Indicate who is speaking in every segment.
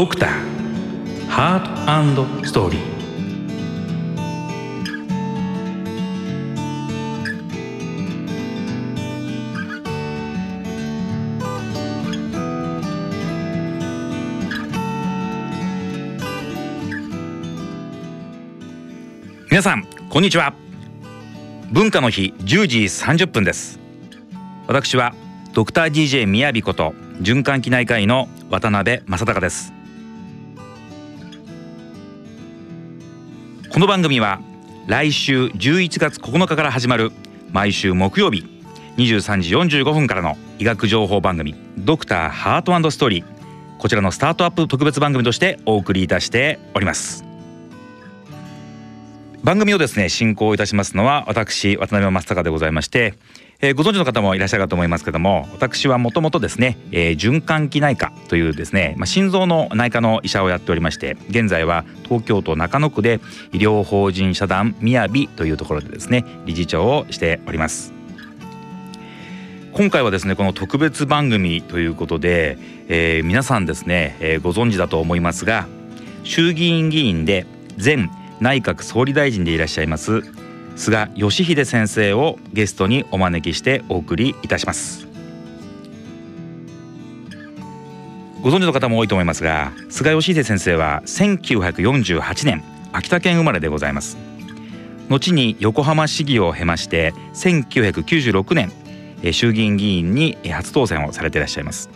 Speaker 1: ドクターハートストーリー。皆さんこんにちは。文化の日10時30分です。私はドクター DJ みやびこと循環器内科医の渡辺正孝です。この番組は来週11月9日から始まる毎週木曜日23時45分からの医学情報番組ドクターハートストーリー。こちらのスタートアップ特別番組としてお送りいたしております。番組をですね進行いたしますのは私渡辺正孝でございまして、えー、ご存知の方もいらっしゃるかと思いますけども私はもともとですね、えー、循環器内科というですね、まあ、心臓の内科の医者をやっておりまして現在は東京都中野区で医療法人社団みやびというところでですね理事長をしております。今回はですねこの特別番組ということで、えー、皆さんですね、えー、ご存知だと思いますが衆議院議員で前内閣総理大臣でいらっしゃいます菅義偉先生をゲストにお招きしてお送りいたします。ご存知の方も多いと思いますが菅義偉先生は1948年秋田県生まれでございます。後に横浜市議を経まして1996年衆議院議員に初当選をされていらっしゃいます。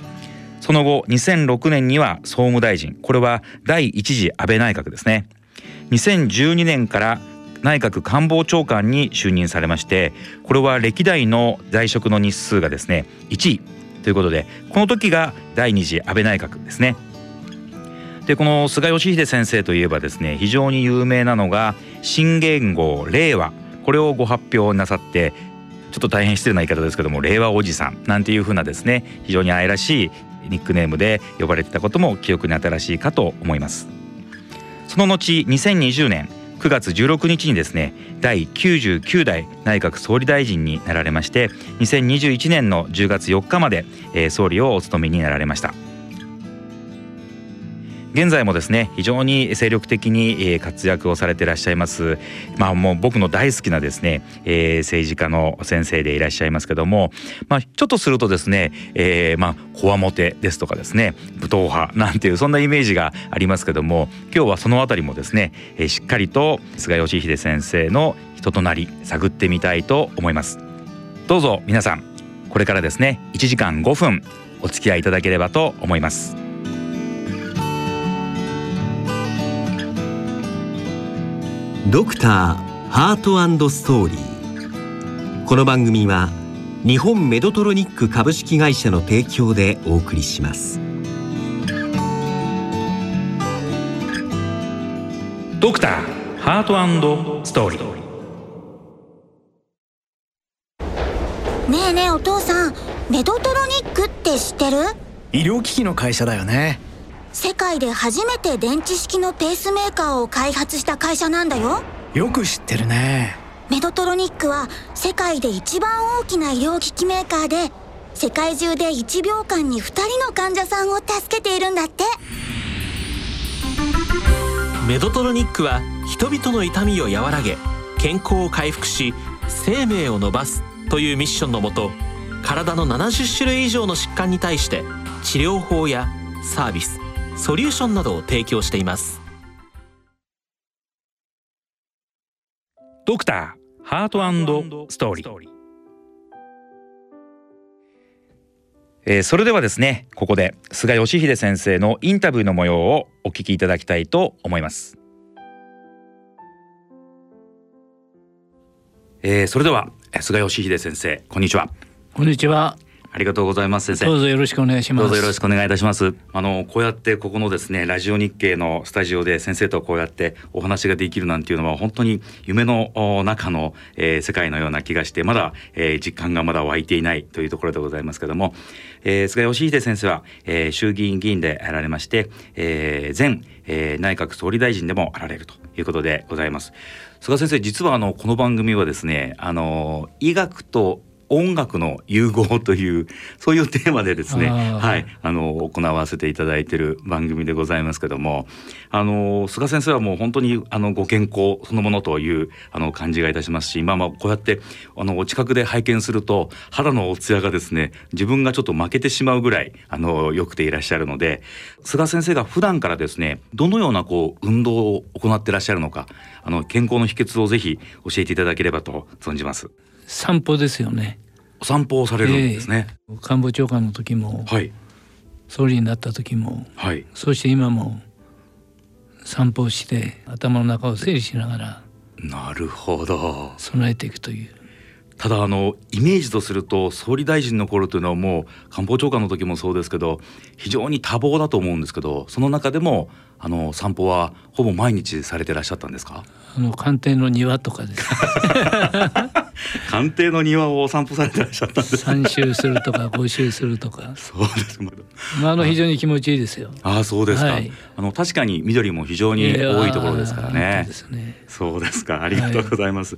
Speaker 1: その後2006年には総務大臣これは第一次安倍内閣ですね。2012年から内閣官房長官に就任されましてこれは歴代の在職の日数がですね1位ということでこの時が第二次安倍内閣ですね。でこの菅義偉先生といえばですね非常に有名なのが新元号令和これをご発表なさってちょっと大変失礼な言い方ですけども令和おじさんなんていうふうなですね非常に愛らしいニックネームで呼ばれてたことも記憶に新しいかと思います。その後2020年9月16日にですね第99代内閣総理大臣になられまして2021年の10月4日まで、えー、総理をお務めになられました。現在もですね非常に精力的に活躍をされていらっしゃいます。まあもう僕の大好きなですね、えー、政治家の先生でいらっしゃいますけどもまあちょっとするとですね、えー、まあこわもてですとかですね武闘派なんていうそんなイメージがありますけども今日はそのあたりもですね、しっかりと菅義偉先生の人となり探ってみたいと思います。どうぞ皆さんこれからですね1時間5分お付き合いいただければと思います。
Speaker 2: ドクターハートストーリー。この番組は日本メドトロニック株式会社の提供でお送りします。
Speaker 1: ドクターハートストーリー。
Speaker 3: ねえねえお父さんメドトロニックって知ってる？
Speaker 4: 医療機器の会社だよね
Speaker 3: 世界で初めて電池式のペースメーカーを開発した会社なんだよ。
Speaker 4: よく知ってるね。
Speaker 3: メドトロニックは世界で一番大きな医療機器メーカーで世界中で1秒間に2人の患者さんを助けているんだって。
Speaker 5: メドトロニックは人々の痛みを和らげ健康を回復し生命を伸ばすというミッションのもと体の70種類以上の疾患に対して治療法やサービスソリューションなどを提供しています。
Speaker 1: ドクターハートストーリー。えー、それではですねここで菅義偉先生のインタビューの模様をお聞きいただきたいと思います、えー、それでは菅義偉先生こんにちは。
Speaker 6: こんにちは
Speaker 1: ありがとうございます先生。
Speaker 6: どうぞよろしくお願いします。
Speaker 1: どうぞよろしくお願いいたします。あのこうやってここのですねラジオ日経のスタジオで先生とこうやってお話ができるなんていうのは本当に夢の中の、えー、世界のような気がしてまだ、えー、実感がまだ湧いていないというところでございますけども、えー、菅義偉先生は、えー、衆議院議員であられまして、えー、前、えー、内閣総理大臣でもあられるということでございます。菅先生実はあのこの番組はですねあの医学と音楽の融合というそういうテーマでですね、はい、あの行わせていただいている番組でございますけども、あの菅先生はもう本当にあのご健康そのものというあの感じがいたしますし、まあまあこうやってあのお近くで拝見すると肌のお艶がですね、自分がちょっと負けてしまうぐらいあの良くていらっしゃるので、菅先生が普段からですね、どのようなこう運動を行っていらっしゃるのか、あの健康の秘訣をぜひ教えていただければと存じます。
Speaker 6: 散歩ですよね。
Speaker 1: お散歩をされるんですね。
Speaker 6: 官房長官の時も
Speaker 1: はい
Speaker 6: 総理になった時も
Speaker 1: はい
Speaker 6: そして今も散歩をして頭の中を整理しながら
Speaker 1: なるほど。
Speaker 6: 備えていくという
Speaker 1: ただあのイメージとすると総理大臣の頃というのはもう官房長官の時もそうですけど非常に多忙だと思うんですけどその中でもあの散歩はほぼ毎日されてらっしゃったんですか？
Speaker 6: あの官邸の庭とかです
Speaker 1: 官邸の庭をお散歩されてらっしゃったんです。
Speaker 6: 3周するとか5周するとか、
Speaker 1: そうです。
Speaker 6: まあ、あの非常に気持ちいいですよ。
Speaker 1: ああそうですか、
Speaker 6: はい。
Speaker 1: あの確かに緑も非常に多いところですからね。
Speaker 6: 本当ですね。
Speaker 1: そうですか。ありがとうございます、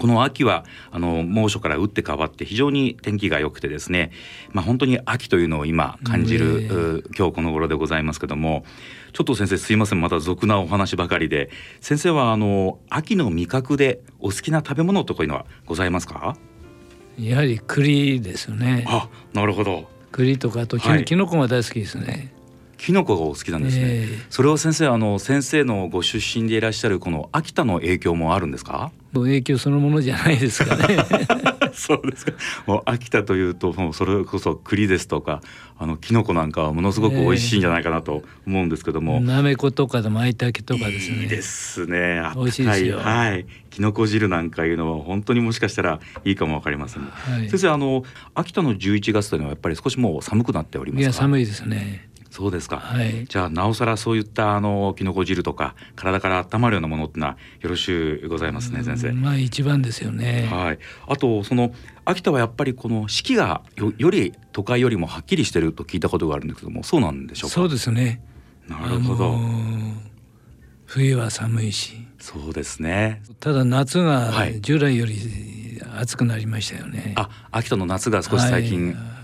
Speaker 1: この秋はあの猛暑から打って変わって非常に天気が良くてですね、まあ、本当に秋というのを今感じる、今日この頃でございますけどもちょっと先生すいませんまた俗なお話ばかりで先生はあの秋の味覚でお好きな食べ物とかいうのはございますか？
Speaker 6: やはり栗ですよね。
Speaker 1: あなるほど
Speaker 6: 栗とかあとき
Speaker 1: はい
Speaker 6: きのこが大好きですね。
Speaker 1: キノコがお好きなんですね、
Speaker 6: ええ
Speaker 1: それは先生あの先生のご出身でいらっしゃるこの秋田の影響もあるんですか？
Speaker 6: もう影響そのものじゃないですかね。
Speaker 1: そうですか。もう秋田というともうそれこそ栗ですとかあのキノコなんかはものすごく美味しいんじゃないかなと思うんですけども。
Speaker 6: なめことかで舞茸とかですね。
Speaker 1: いいですね。
Speaker 6: 美味しいですよ
Speaker 1: はい、はい。キノコ汁なんかいうのは本当にもしかしたらいいかもわかりません。
Speaker 6: はい
Speaker 1: 先生あの秋田の11月というのはやっぱり少しもう寒くなっておりますか？
Speaker 6: いや寒いですね。
Speaker 1: そうですか。
Speaker 6: はい。
Speaker 1: じゃあなおさらそういったあのキノコ汁とか体から温まるようなものってのはよろしゅうございますね先生。
Speaker 6: まあ一番ですよね。
Speaker 1: はい、あとその秋田はやっぱりこの四季がよより都会よりもはっきりしてると聞いたことがあるんですけどもそうなんでしょうか？
Speaker 6: そうですね。
Speaker 1: なるほど、
Speaker 6: あのー冬は寒いし、
Speaker 1: そうですね
Speaker 6: ただ夏が
Speaker 1: はい
Speaker 6: 従来より暑くなりましたよね。
Speaker 1: あ秋田の夏が少し最近、
Speaker 6: はい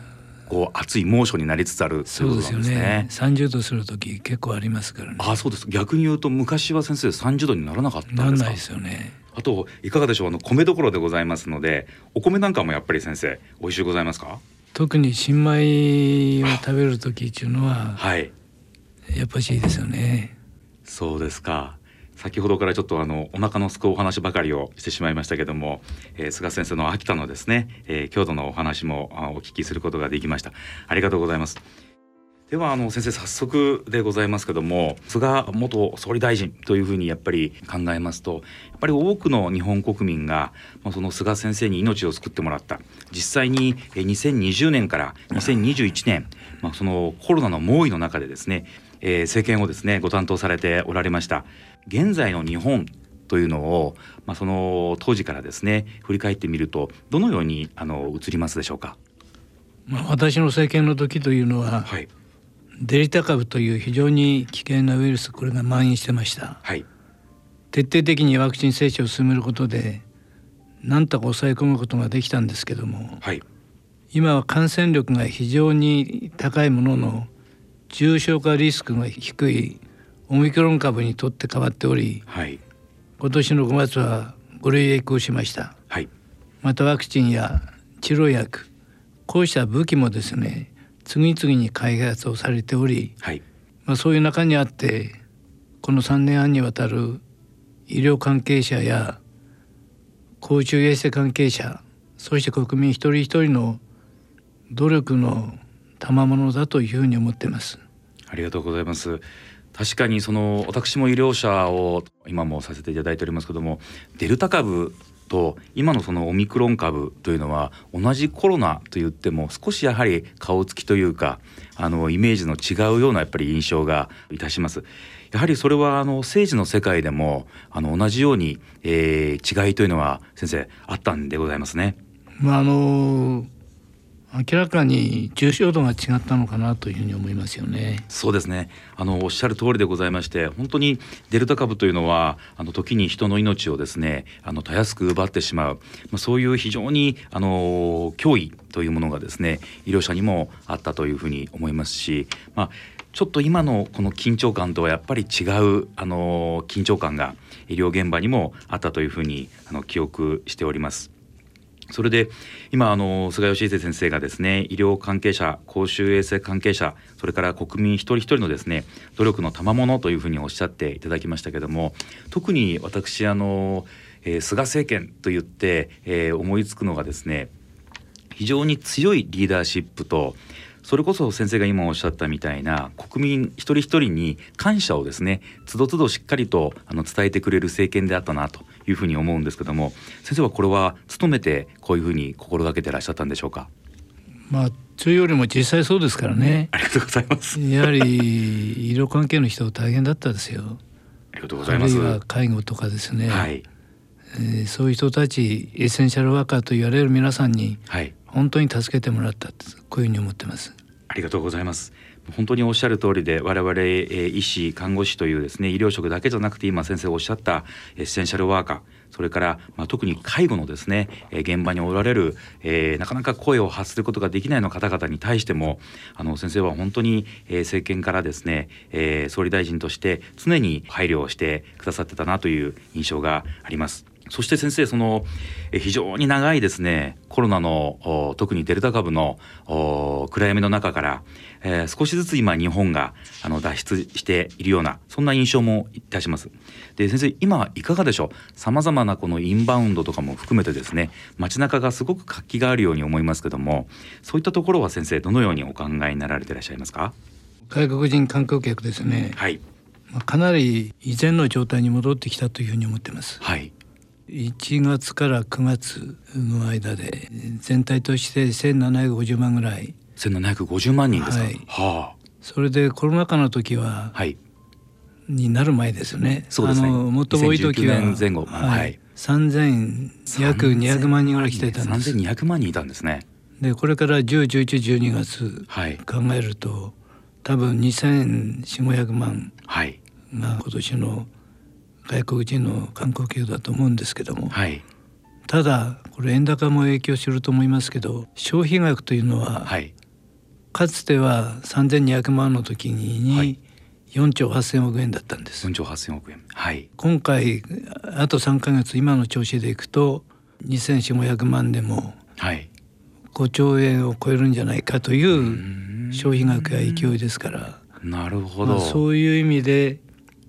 Speaker 1: こう暑い猛暑になりつつあるとい
Speaker 6: そうう
Speaker 1: ことなんですね
Speaker 6: ですよね。30度する時結構ありますからね。
Speaker 1: あそうです逆に言うと昔は先生30度にならなかったんですか？
Speaker 6: なんないですよね。
Speaker 1: あといかがでしょう？あの米どころでございますのでお米なんかもやっぱり先生美味しゅうございますか？
Speaker 6: 特に新米を食べる時っていうのは
Speaker 1: はい
Speaker 6: やっぱしいいですよね。
Speaker 1: そうですか。先ほどからちょっとあのお腹のすくお話ばかりをしてしまいましたけども、えー、菅先生の秋田のですね、えー、郷土のお話もお聞きすることができました。ありがとうございます。ではあの先生早速でございますけども菅元総理大臣というふうにやっぱり考えますとやっぱり多くの日本国民がその菅先生に命を救ってもらった実際に2020年から2021年、まあ、そのコロナの猛威の中でですね、えー政権をですねご担当されておられました現在の日本というのを、まあ、その当時からですね振り返ってみるとどのようにあの映りますでしょうか？
Speaker 6: まあ私の政権の時というのは
Speaker 1: はい、
Speaker 6: デルタ株という非常に危険なウイルスこれが蔓延してました。
Speaker 1: はい、
Speaker 6: 徹底的にワクチン接種を進めることでなんとか抑え込むことができたんですけども
Speaker 1: はい、
Speaker 6: 今は感染力が非常に高いものの重症化リスクが低いオミクロン株にとって変わっており
Speaker 1: はい、
Speaker 6: 今年の5月は5類へ移行しました
Speaker 1: はい、
Speaker 6: またワクチンや治療薬こうした武器もですね次々に開発をされており、
Speaker 1: はい、
Speaker 6: まあ、そういう中にあってこの3年半にわたる医療関係者や公衆衛生関係者そして国民一人一人の努力の賜物だというふうに思っています。
Speaker 1: ありがとうございます。確かにその私も医療者を今もさせていただいておりますけどもデルタ株と今のそのオミクロン株というのは同じコロナと言っても少しやはり顔つきというかあのイメージの違うようなやっぱり印象がいたします。やはりそれはあの政治の世界でもあの同じように、えー違いというのは先生あったんでございますね。
Speaker 6: まああの明らかに重症度が違ったのかなというふうに思いますよね。
Speaker 1: そうですね。あのおっしゃる通りでございまして、本当にデルタ株というのはあの時に人の命をですね、あのたやすく奪ってしまう、まあ、そういう非常にあの脅威というものがですね、医療者にもあったというふうに思いますし、まあちょっと今のこの緊張感とはやっぱり違うあの緊張感が医療現場にもあったというふうにあの記憶しております。それで今あの菅義偉先生がですね医療関係者公衆衛生関係者それから国民一人一人のですね努力の賜物というふうにおっしゃっていただきましたけども特に私あの、えー、菅政権と言って、えー、思いつくのがですね非常に強いリーダーシップとそれこそ先生が今おっしゃったみたいな国民一人一人に感謝をですねつどつどしっかりとあの伝えてくれる政権であったなと。いうふうに思うんですけども先生はこれは努めてこういうふうに心がけてらっしゃったんでしょうか？
Speaker 6: まあというよりも実際そうですからね。
Speaker 1: ありがとうございます。
Speaker 6: やはり医療関係の人大変だったですよ。
Speaker 1: ありがとうございます。
Speaker 6: 介護とかですね、
Speaker 1: はい。
Speaker 6: えー、そういう人たちエッセンシャルワーカーと言われる皆さんに、はい、本当に助けてもらったこういうふうに思ってます。
Speaker 1: ありがとうございます本当におっしゃる通りで我々、え医師看護師というですね医療職だけじゃなくて今先生おっしゃったエッセンシャルワーカーそれから、まあ、特に介護のですね、え現場におられる、えー、なかなか声を発することができないの方々に対してもあの先生は本当に、え、政権からですね、えー、総理大臣として常に配慮をしてくださってたなという印象があります。そして先生その非常に長いですねコロナの特にデルタ株の暗闇の中から、えー、少しずつ今日本があの脱出しているようなそんな印象もいたします。で先生今いかがでしょう？さまざまなこのインバウンドとかも含めてですね街中がすごく活気があるように思いますけどもそういったところは先生どのようにお考えになられていらっしゃいますか？
Speaker 6: 外国人観光客ですね、
Speaker 1: はい、
Speaker 6: かなり以前の状態に戻ってきたというふうに思ってます。
Speaker 1: はい
Speaker 6: 1月から9月の間で全体として1750万ぐらい。
Speaker 1: 1750万人ですか、はい、は
Speaker 6: あ、それでコロナ禍の時は、はい、になる前ですよね。
Speaker 1: そうですね。
Speaker 6: あの最も多い時は
Speaker 1: 前後、はい、はい、
Speaker 6: 3000約200万人ぐらい来てたんです。
Speaker 1: 3200万人いたんですね。
Speaker 6: でこれから101112月考えると、はい、多分2400500万が今年の外国人の観光客だと思うんですけども、
Speaker 1: はい、
Speaker 6: ただこれ円高も影響すると思いますけど消費額というのは、はい、かつては3200万の時に4兆8,000億円だったんです。
Speaker 1: 4兆8,000億円、はい、
Speaker 6: 今回あと3か月今の調子でいくと2,4500万でも5兆円を超えるんじゃないかという消費額や勢いですから。
Speaker 1: なるほど、まあ、
Speaker 6: そういう意味で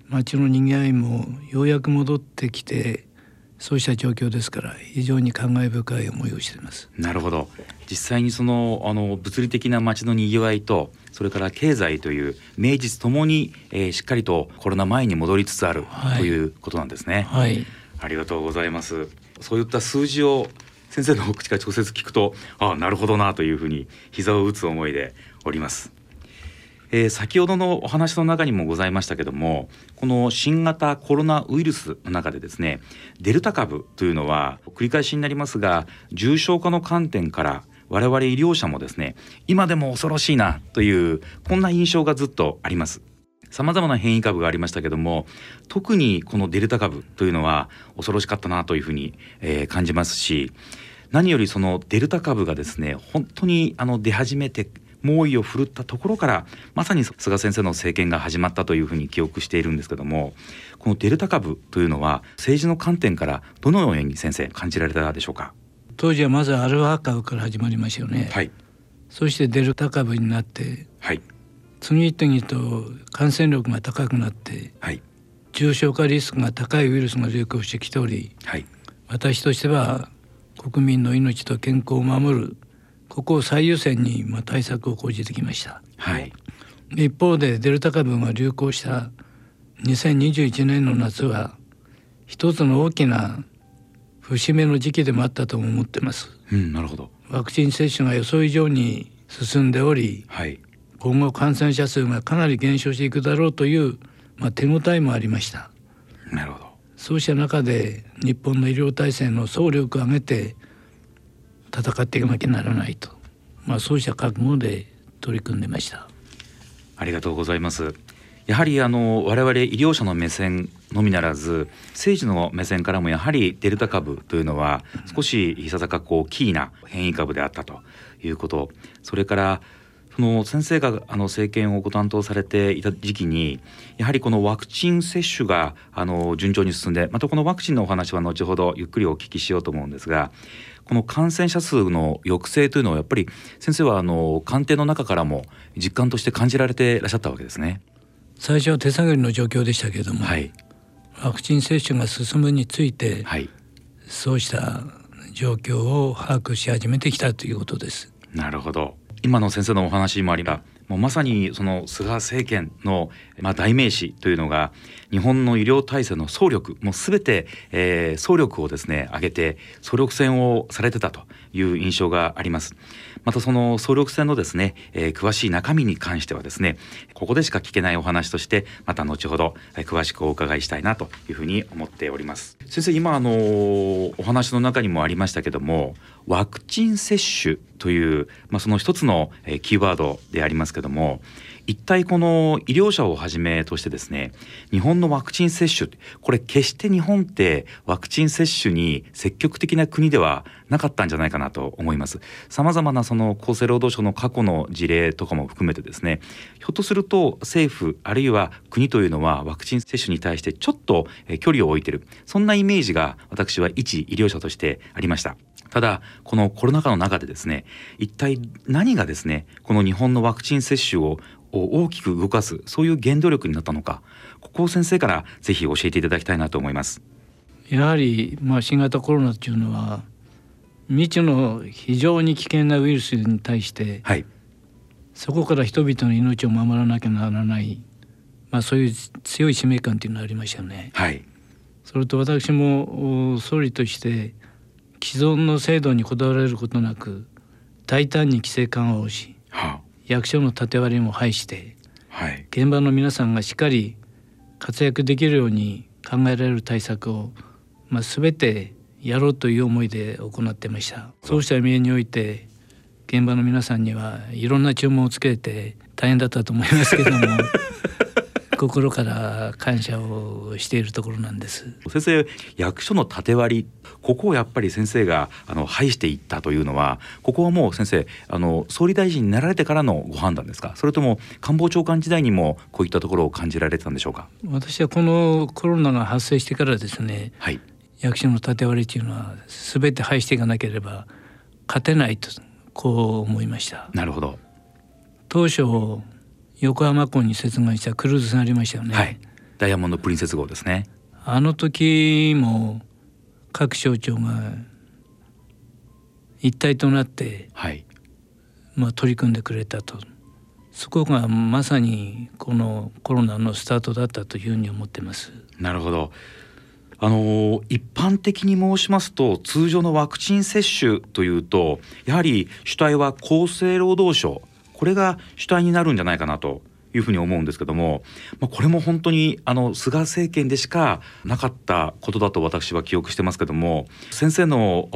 Speaker 6: 街の賑わいもようやく戻ってきてそうした状況ですから非常に感慨深い思いをしています。
Speaker 1: なるほど。実際にそのあの物理的な街の賑わいとそれから経済という名実ともに、えー、しっかりとコロナ前に戻りつつある、はい、ということなんですね、
Speaker 6: はい、
Speaker 1: ありがとうございます。そういった数字を先生の口から直接聞くとああなるほどなというふうに膝を打つ思いでおりますえー、先ほどのお話の中にもございましたけどもこの新型コロナウイルスの中でですねデルタ株というのは繰り返しになりますが重症化の観点から我々医療者もですね今でも恐ろしいなというこんな印象がずっとあります。さまざまな変異株がありましたけども特にこのデルタ株というのは恐ろしかったなというふうに、えー、感じますし何よりそのデルタ株がですね本当にあの出始めて猛威を振るったところからまさに菅先生の政権が始まったというふうに記憶しているんですけどもこのデルタ株というのは政治の観点からどのように先生感じられたでしょうか？
Speaker 6: 当時はまずアルファ株から始まりましたよね、
Speaker 1: はい、
Speaker 6: そしてデルタ株になって、
Speaker 1: はい、
Speaker 6: 次々と感染力が高くなって、
Speaker 1: はい、
Speaker 6: 重症化リスクが高いウイルスが流行してきており、
Speaker 1: はい、
Speaker 6: 私としては国民の命と健康を守るここを最優先にまあ対策を講じてきました。
Speaker 1: はい、
Speaker 6: 一方でデルタ株が流行した2021年の夏は一つの大きな節目の時期でもあったと思ってます。
Speaker 1: うん、なるほど。
Speaker 6: ワクチン接種が予想以上に進んでおり、
Speaker 1: はい、
Speaker 6: 今後感染者数がかなり減少していくだろうという、まあ、手応えもありました。
Speaker 1: なるほど。
Speaker 6: そうした中で日本の医療体制の総力を挙げて戦っていかなきゃならないとまあ、そうした覚悟で取り組んでました。
Speaker 1: ありがとうございます。やはりあの我々医療者の目線のみならず政治の目線からもやはりデルタ株というのは少しいささかこうキーな変異株であったということそれからその先生があの政権をご担当されていた時期にやはりこのワクチン接種があの順調に進んでまたこのワクチンのお話は後ほどゆっくりお聞きしようと思うんですがこの感染者数の抑制というのをやっぱり先生はあの官邸の中からも実感として感じられていらっしゃったわけですね。
Speaker 6: 最初は手探りの状況でしたけれども、
Speaker 1: はい、
Speaker 6: ワクチン接種が進むについて、
Speaker 1: はい、
Speaker 6: そうした状況を把握し始めてきたということです。
Speaker 1: なるほど今の先生のお話もありまもうまさにその菅政権の、まあ、代名詞というのが日本の医療体制の総力もう全て、えー、総力をですね上げて総力戦をされてたという印象があります。またその総力戦のですね、えー、詳しい中身に関してはですねここでしか聞けないお話としてまた後ほど、えー、詳しくお伺いしたいなというふうに思っております。先生今あのお話の中にもありましたけどもワクチン接種という、まあ、その一つの、えー、キーワードでありますけども一体この医療者をはじめとしてですね日本のワクチン接種これ決して日本ってワクチン接種に積極的な国ではなかったんじゃないかなと思います。さまざまなその厚生労働省の過去の事例とかも含めてですねひょっとすると政府あるいは国というのはワクチン接種に対してちょっと距離を置いてる。そんなイメージが私は一医療者としてありました。ただこのコロナ禍の中でですね一体何がですねこの日本のワクチン接種をを大きく動かすそういう原動力になったのかここを先生からぜひ教えていただきたいなと思います。
Speaker 6: やはり、まあ、新型コロナっていうのは未知の非常に危険なウイルスに対して、
Speaker 1: はい、
Speaker 6: そこから人々の命を守らなきゃならない、まあ、そういう強い使命感っていうのがありましたよね。
Speaker 1: はい、
Speaker 6: それと私も総理として既存の制度にこだわられることなく大胆に規制緩和をし、
Speaker 1: はあ、
Speaker 6: 役所の縦割りも排して、
Speaker 1: はい、
Speaker 6: 現場の皆さんがしっかり活躍できるように考えられる対策を、まあ、全てやろうという思いで行ってました。そうした意味において現場の皆さんにはいろんな注文をつけて大変だったと思いますけども 心から感謝をしているところなんです。
Speaker 1: 先生役所の縦割りここをやっぱり先生があの排していったというのはここはもう先生あの総理大臣になられてからのご判断ですか？それとも官房長官時代にもこういったところを感じられてたんでしょうか？
Speaker 6: 私はこのコロナが発生してからですね、
Speaker 1: はい、
Speaker 6: 役所の縦割りというのは全て排していかなければ勝てないとこう思いました。
Speaker 1: なるほど。
Speaker 6: 当初横浜港に接岸したクルーズ船ありましたよね、
Speaker 1: はい、ダイヤモンド・プリンセス号ですね。
Speaker 6: あの時も各省庁が一体となって、
Speaker 1: はい。
Speaker 6: まあ、取り組んでくれたと。そこがまさにこのコロナのスタートだったというふうに思ってます。
Speaker 1: なるほど。あの一般的に申しますと通常のワクチン接種というとやはり主体は厚生労働省これが主体になるんじゃないかなというふうに思うんですけども、まあ、これも本当にあの菅政権でしかなかったことだと私は記憶してますけども先生の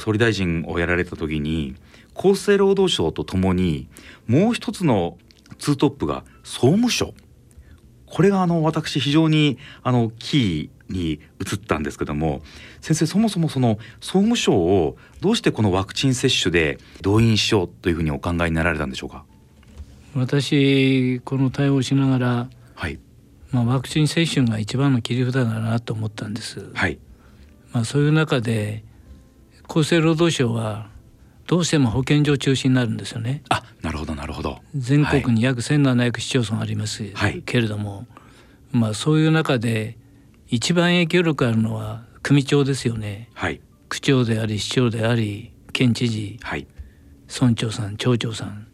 Speaker 1: 総理大臣をやられた時に厚生労働省とともにもう一つのツートップが総務省。これがあの私非常にあのキーに移ったんですけども先生そもそもその総務省をどうしてこのワクチン接種で動員しようというふうにお考えになられたんでしょうか？
Speaker 6: 私この対応しながら、
Speaker 1: はい。
Speaker 6: まあ、ワクチン接種が一番の切り札だなと思ったんです。
Speaker 1: はい。
Speaker 6: まあ、そういう中で厚生労働省はどうしても保健所中心になるんですよね。
Speaker 1: あなるほどなるほど。
Speaker 6: 全国に約1700市町村あります、
Speaker 1: はい。
Speaker 6: けれども、まあ、そういう中で一番影響力あるのは組長ですよね。
Speaker 1: はい。
Speaker 6: 区長であり市長であり県知事。
Speaker 1: はい。
Speaker 6: 村長さん町長さん。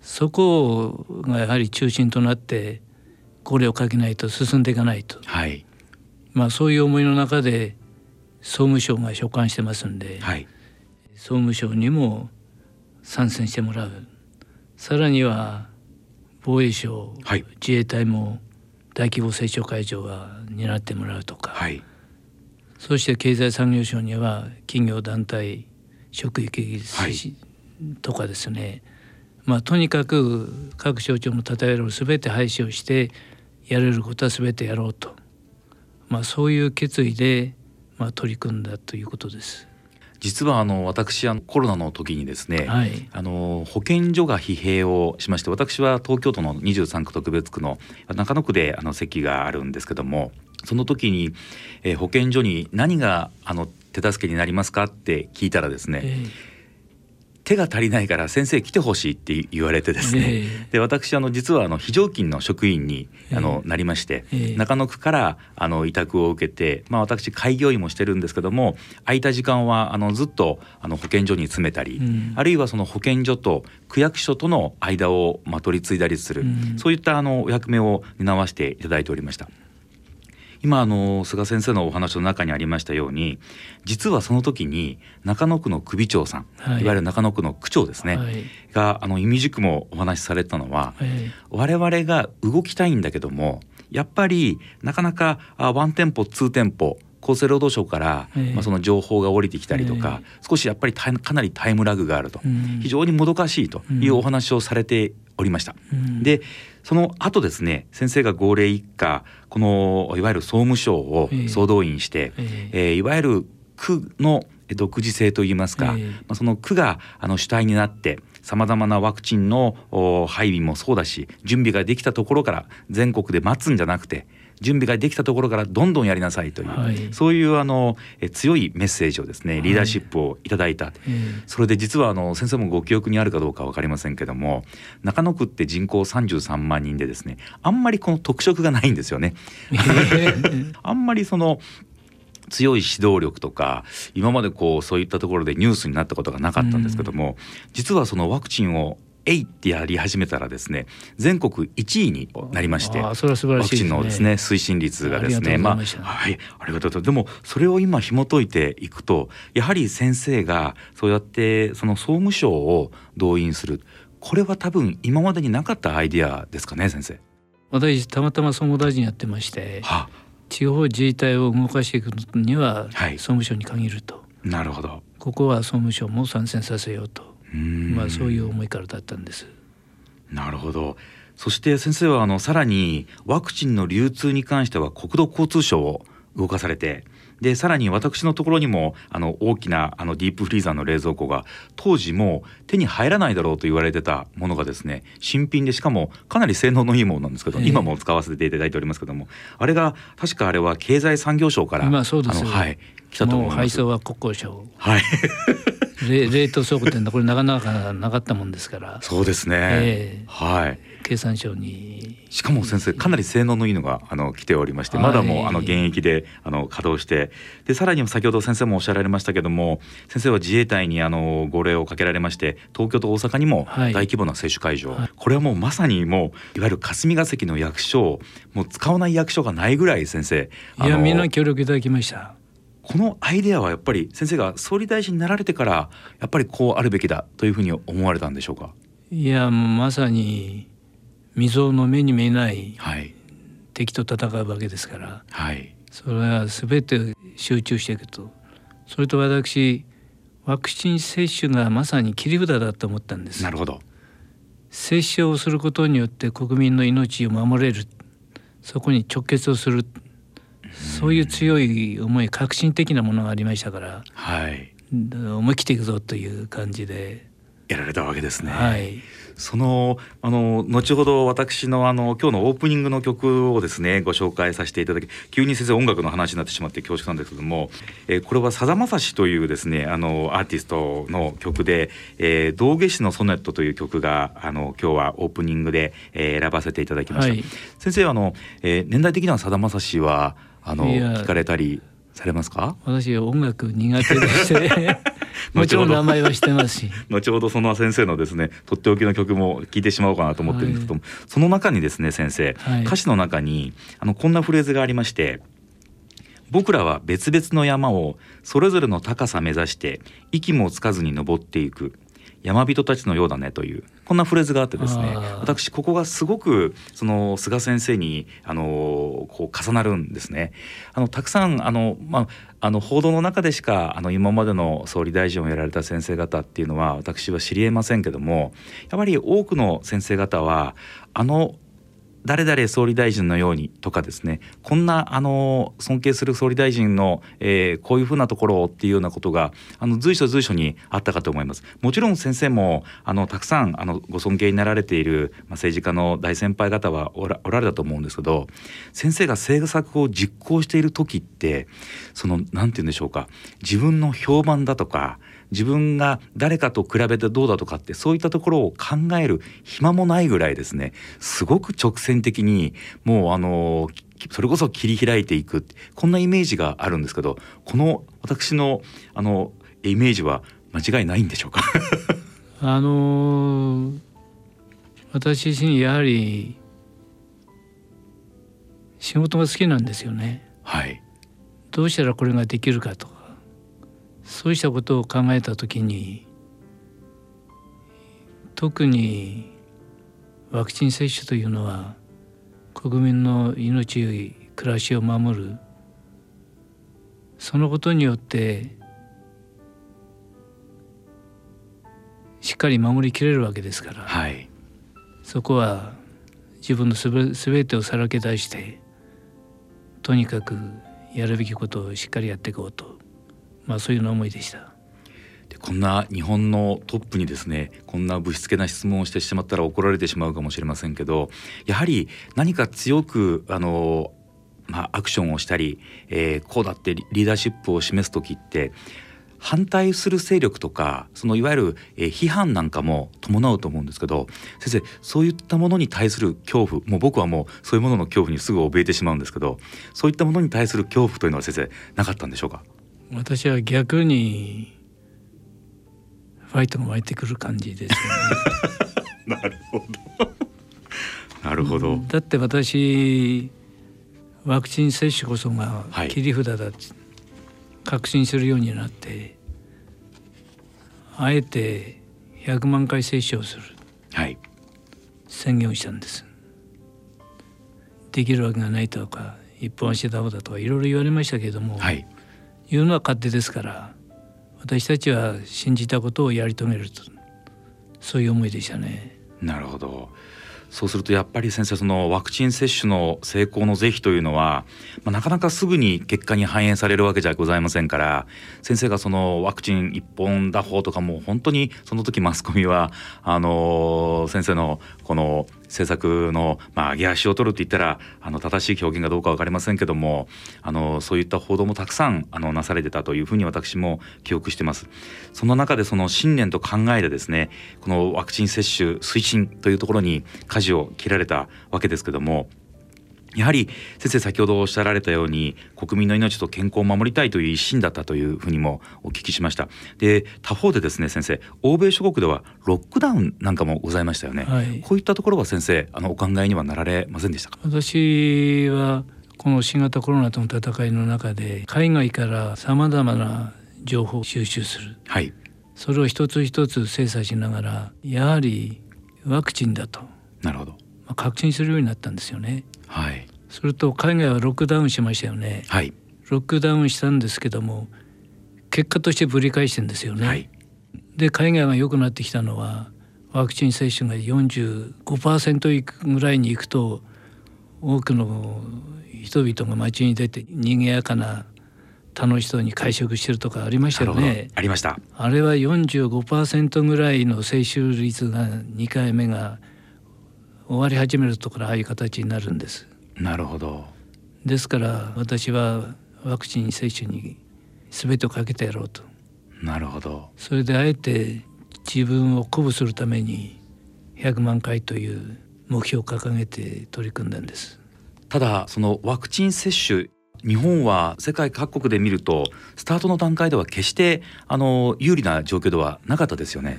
Speaker 6: そこがやはり中心となってこれをかけないと進んでいかないと、
Speaker 1: はい。
Speaker 6: まあ、そういう思いの中で総務省が所管してますんで、
Speaker 1: はい。
Speaker 6: 総務省にも参戦してもらう。さらには防衛省、
Speaker 1: はい。
Speaker 6: 自衛隊も大規模接種会場は担ってもらうとか、
Speaker 1: はい
Speaker 6: そして経済産業省には企業団体職域
Speaker 1: はい。
Speaker 6: とかですね、まあとにかく各省庁の建物を全て廃止をしてやれることは全てやろうと、まあ、そういう決意で、まあ、取り組んだということです。
Speaker 1: 実はあの私あのコロナの時にですね、
Speaker 6: はい。
Speaker 1: あの保健所が疲弊をしまして私は東京都の23区特別区の中野区であの席があるんですけどもその時に、えー保健所に何があの手助けになりますかって聞いたらですね、
Speaker 6: え
Speaker 1: 手が足りないから先生来てほしいって言われてですね、
Speaker 6: ええ。
Speaker 1: で私あの実はあの非常勤の職員にあの、
Speaker 6: ええ
Speaker 1: なりまして、
Speaker 6: ええ。
Speaker 1: 中野区からあの委託を受けて、まあ、私開業医もしてるんですけども空いた時間はあのずっとあの保健所に詰めたり、
Speaker 6: うん。
Speaker 1: あるいはその保健所と区役所との間をまあ取り継いだりする、
Speaker 6: うん。
Speaker 1: そういったあのお役目を担わせていただいておりました。今あの菅先生のお話の中にありましたように実はその時に中野区の首長さん、
Speaker 6: はい。
Speaker 1: い、わゆる中野区の区長ですね、
Speaker 6: はい。
Speaker 1: があのいみじくもお話しされたのは、
Speaker 6: え
Speaker 1: 我々が動きたいんだけどもやっぱりなかなかあワンテンポツーテンポ厚生労働省から、
Speaker 6: ええ。
Speaker 1: まあ、その情報が降りてきたりとか、少しやっぱりかなりタイムラグがあると、
Speaker 6: うん。
Speaker 1: 非常にもどかしいというお話をされておりました。
Speaker 6: うん。
Speaker 1: でその後ですね先生が号令一家このいわゆる総務省を
Speaker 6: ええ。
Speaker 1: 総動員して、
Speaker 6: え
Speaker 1: え。ーいわゆる区の独自性といいますか、
Speaker 6: ええ。
Speaker 1: まあ、その区があの主体になってさまざまなワクチンのお配備もそうだし準備ができたところから全国で待つんじゃなくて準備ができたところからどんどんやりなさいという、
Speaker 6: はい。
Speaker 1: そういうあのえ強いメッセージをですねリーダーシップをいただいた、
Speaker 6: え
Speaker 1: それで実はあの先生もご記憶にあるかどうか分かりませんけども中野区って人口33万人でですねあんまりこの特色がないんですよね。あんまりその強い指導力とか今までこうそういったところでニュースになったことがなかったんですけども、実はそのワクチンをえいってやり始めたらですね全国1位になりましてワクチンのですね推進率がですね
Speaker 6: ました。
Speaker 1: はいありがとう。ございますでもそれを今紐解いていくとやはり先生がそうやってその総務省を動員する。これは多分今までになかったアイディアですかね先生。
Speaker 6: 私たまたま総務大臣やってまして
Speaker 1: は
Speaker 6: 地方自治体を動かしていくには
Speaker 1: はい。
Speaker 6: 総務省に限ると、
Speaker 1: なるほど。
Speaker 6: ここは総務省も参戦させようと、まあ、そういう思いからだったんです。
Speaker 1: なるほど。そして先生はあのさらにワクチンの流通に関しては国土交通省を動かされてでさらに私のところにもあの大きなあのディープフリーザーの冷蔵庫が当時もう手に入らないだろうと言われてたものがですね新品でしかもかなり性能のいいものなんですけど、
Speaker 6: ええ
Speaker 1: 今も使わせていただいておりますけどもあれが確かあれは経済産業省から
Speaker 6: 今そうです
Speaker 1: あのはい来たと思
Speaker 6: も
Speaker 1: いうます。
Speaker 6: 配送は国交省
Speaker 1: はい
Speaker 6: 冷冷凍倉庫店これなかなかなかったもんですから。
Speaker 1: そうですね。
Speaker 6: ええ。
Speaker 1: はい。
Speaker 6: 経産省に。
Speaker 1: しかも先生かなり性能のいいのがあの来ておりまして
Speaker 6: はい。
Speaker 1: まだもうあの現役であの稼働して。でさらに先ほど先生もおっしゃられましたけども先生は自衛隊にあの号令をかけられまして東京と大阪にも
Speaker 6: はい。
Speaker 1: 大規模な接種会場、
Speaker 6: はい。
Speaker 1: これはもうまさにもういわゆる霞が関の役所もう使わない役所がないぐらい先生
Speaker 6: いやみんな協力いただきました。
Speaker 1: このアイデアはやっぱり先生が総理大臣になられてからやっぱりこうあるべきだというふうに思われたんでしょうか？
Speaker 6: いやもうまさに未曾有の目に見えない
Speaker 1: はい。
Speaker 6: 敵と戦うわけですから。
Speaker 1: はい。
Speaker 6: それは全て集中していくと。それと私ワクチン接種がまさに切り札だと思ったんです。
Speaker 1: なるほど。
Speaker 6: 接種をすることによって国民の命を守れる。そこに直結をするそういう強い思い革新的なものがありましたから
Speaker 1: はい
Speaker 6: 思い切っていくぞという感じで、
Speaker 1: やられたわけですね。
Speaker 6: はい
Speaker 1: そのあの後ほど私のあの今日のオープニングの曲をですねご紹介させていただき急に先生音楽の話になってしまって恐縮なんですけども、えーこれはさだまさしというですねあのアーティストの曲で「えー道化師のソネット」という曲があの今日はオープニングで、えー選ばせていただきました。
Speaker 6: はい
Speaker 1: 先生あの、えー年代的にはさだまさしはあの聞かれたりされますか？
Speaker 6: 私音楽苦手でして。もちろん名前は知ってますし。
Speaker 1: 後ほどその先生のですねとっておきの曲も聞いてしまおうかなと思ってるんですけども、その中にですね先生、
Speaker 6: はい。
Speaker 1: 歌詞の中にあのこんなフレーズがありまして「僕らは別々の山をそれぞれの高さ目指して息もつかずに登っていく」山人たちのようだねというこんなフレーズがあってですね私ここがすごくその菅先生にあのこう重なるんですね。あのたくさんあの、まあ、あの報道の中でしかあの今までの総理大臣をやられた先生方っていうのは私は知りえませんけどもやはり多くの先生方はあの誰々総理大臣のようにとかですねこんなあの尊敬する総理大臣の、えー、こういうふうなところっていうようなことがあの随所随所にあったかと思います。もちろん先生もあのたくさんあのご尊敬になられている、まあ、政治家の大先輩方はおらおられたと思うんですけど先生が政策を実行している時ってその何て言うんでしょうか。自分の評判だとか自分が誰かと比べてどうだとかってそういったところを考える暇もないぐらいですねすごく直線的にもうあのそれこそ切り開いていくこんなイメージがあるんですけどこの私のあのイメージは間違いないんでしょうか？
Speaker 6: あの私自身やはり仕事が好きなんですよね。
Speaker 1: はい。
Speaker 6: どうしたらこれができるかとそうしたことを考えた時に特にワクチン接種というのは国民の命暮らしを守るそのことによってしっかり守りきれるわけですから、
Speaker 1: はい、
Speaker 6: そこは自分のすべ全てをさらけ出してとにかくやるべきことをしっかりやっていこうとまあ、そういう思いでした。
Speaker 1: こんな日本のトップにですねこんなぶしつけな質問をしてしまったら怒られてしまうかもしれませんけどやはり何か強くあの、まあ、アクションをしたり、えー、こうだってリーダーシップを示す時って反対する勢力とかそのいわゆる、えー、批判なんかも伴うと思うんですけど先生そういったものに対する恐怖もう僕はもうそういうものの恐怖にすぐ怯えてしまうんですけどそういったものに対する恐怖というのは先生なかったんでしょうか？
Speaker 6: 私は逆にファイトが湧いてくる感じですよ
Speaker 1: ね。なるほど。なるほど。
Speaker 6: だって私ワクチン接種こそが切り札だって確信するようになって、はい、あえて100万回接種をする、
Speaker 1: はい、
Speaker 6: 宣言をしたんです。できるわけがないとか一本足ダメだとかいろいろ言われましたけれども、
Speaker 1: はい、
Speaker 6: 言うのは勝手ですから私たちは信じたことをやり遂げるとそういう思いでしたね。
Speaker 1: なるほどそうするとやっぱり先生そのワクチン接種の成功の是非というのは、まあ、なかなかすぐに結果に反映されるわけじゃございませんから先生がそのワクチン一本打法とかも本当にその時マスコミはあの先生のこの政策の、まあ、上げ足を取ると言ったらあの正しい表現がどうか分かりませんけどもあのそういった報道もたくさんあのなされてたというふうに私も記憶してます。その中でその信念と考えでですねこのワクチン接種推進というところに舵を切られたわけですけどもやはり先生先ほどおっしゃられたように国民の命と健康を守りたいという一心だったというふうにもお聞きしました。で他方でですね先生欧米諸国ではロックダウンなんかもございましたよね、はい、こういったところは先生あのお考えにはなられませんでしたか？
Speaker 6: 私はこの新型コロナとの戦いの中で海外からさまざまな情報を収集する、
Speaker 1: はい、
Speaker 6: それを一つ一つ精査しながらやはりワクチンだと。
Speaker 1: なるほど、
Speaker 6: まあ、確信するようになったんですよね。
Speaker 1: はい、
Speaker 6: それと海外はロックダウンしましたよね、
Speaker 1: はい、
Speaker 6: ロックダウンしたんですけども結果としてぶり返してんですよね。はい、で海外が良くなってきたのはワクチン接種が45%ぐらいにいくと多くの人々が街に出て賑やかな楽しそうに会食してるとかありましたよね。
Speaker 1: ありました。
Speaker 6: あれは45%ぐらいの接種率が2回目が終わり始めるところああいう形になるんです。
Speaker 1: なるほど。
Speaker 6: ですから私はワクチン接種に全てをかけてやろうと。
Speaker 1: なるほど。
Speaker 6: それであえて自分を鼓舞するために100万回という目標を掲げて取り組んだんです。
Speaker 1: ただそのワクチン接種日本は世界各国で見るとスタートの段階では決してあの有利な状況ではなかったですよね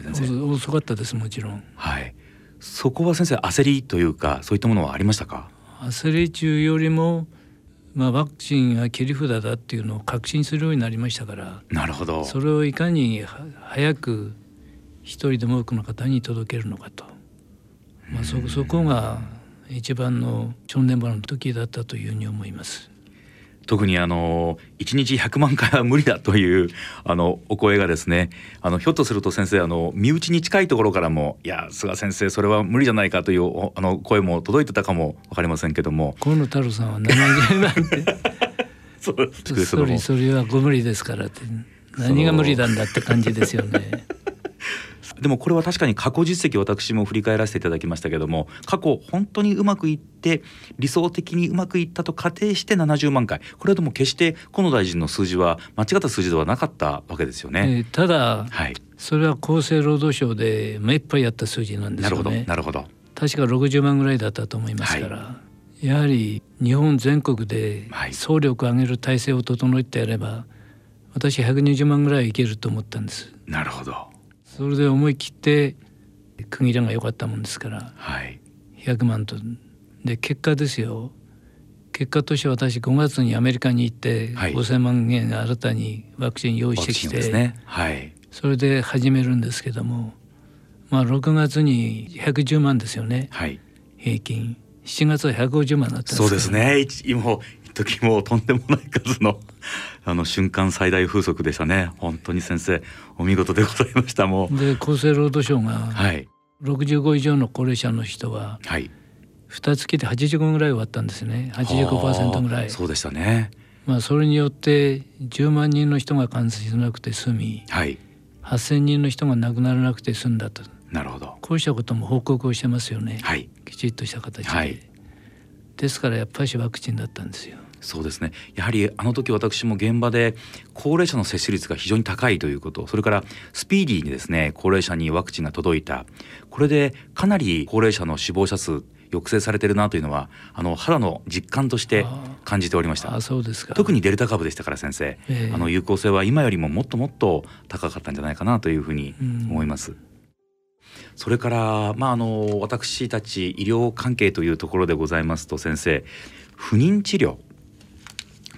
Speaker 6: 遅かったですもちろん。
Speaker 1: はいそこは先生焦りというかそういったものはありましたか？
Speaker 6: 焦り中よりもまあ、ワクチンが切り札だっていうのを確信するようになりましたから
Speaker 1: なるほど。
Speaker 6: それをいかに早く一人でも多くの方に届けるのかと、まあそ、そこが一番の正念場の時だったというふうに思います。
Speaker 1: 特にあの1日100万回は無理だというあのお声がですねあのひょっとすると先生あの身内に近いところからもいや菅先生それは無理じゃないかというおあの声も届いてたかも分かりませんけども。
Speaker 6: 河野太郎さんは70万で
Speaker 1: そうですけ
Speaker 6: そそれはご無理ですからって。何が無理なんだって感じですよね。
Speaker 1: でもこれは確かに過去実績私も振り返らせていただきましたけども過去本当にうまくいって理想的にうまくいったと仮定して70万回。これはでも決して河野大臣の数字は間違った数字ではなかったわけですよね。
Speaker 6: えーただ
Speaker 1: はい、
Speaker 6: それは厚生労働省で目いっぱいやった数字なんです
Speaker 1: なるほど
Speaker 6: よね。
Speaker 1: なるほど。
Speaker 6: 確か60万ぐらいだったと思いますから、やはり日本全国で
Speaker 1: はい。
Speaker 6: 総力を上げる体制を整えてやれば私120万ぐらいいけると思ったんです。
Speaker 1: なるほど
Speaker 6: それで思い切って区切りが良かったもんですから。
Speaker 1: はい。
Speaker 6: 100万と。で結果ですよ。結果として私5月にアメリカに行って
Speaker 1: はい。
Speaker 6: 5,000万円新たにワクチン用意してきて、
Speaker 1: ね。はい。
Speaker 6: それで始めるんですけども。まあ6月に110万ですよね。
Speaker 1: はい。
Speaker 6: 平均。7月は150万だったんです
Speaker 1: そうですね。一今時もうとんでもない数の あの瞬間最大風速でしたね。本当に先生お見事でございました。もう。
Speaker 6: で厚生労働省が
Speaker 1: はい。
Speaker 6: 65以上の高齢者の人は
Speaker 1: はい。
Speaker 6: 2月で85ぐらい終わったんですね。85%ぐらい。
Speaker 1: そうでしたね。
Speaker 6: まあそれによって10万人の人が感染しなくて済み
Speaker 1: はい。
Speaker 6: 8,000人の人が亡くならなくて済んだと。
Speaker 1: なるほど。
Speaker 6: こうしたことも報告をしてますよね、
Speaker 1: はい。
Speaker 6: きちっとした形で、
Speaker 1: はい。
Speaker 6: ですからやっぱりワクチンだったんですよ
Speaker 1: そうですね。やはりあの時私も現場で高齢者の接種率が非常に高いということそれからスピーディーにですね高齢者にワクチンが届いた。これでかなり高齢者の死亡者数抑制されてるなというのはあの肌の実感として感じておりました。特にデルタ株でしたから先生、
Speaker 6: ええ。
Speaker 1: あの有効性は今よりももっともっと高かったんじゃないかなというふうに思います。それから、まあ、あの私たち医療関係というところでございますと先生。不妊治療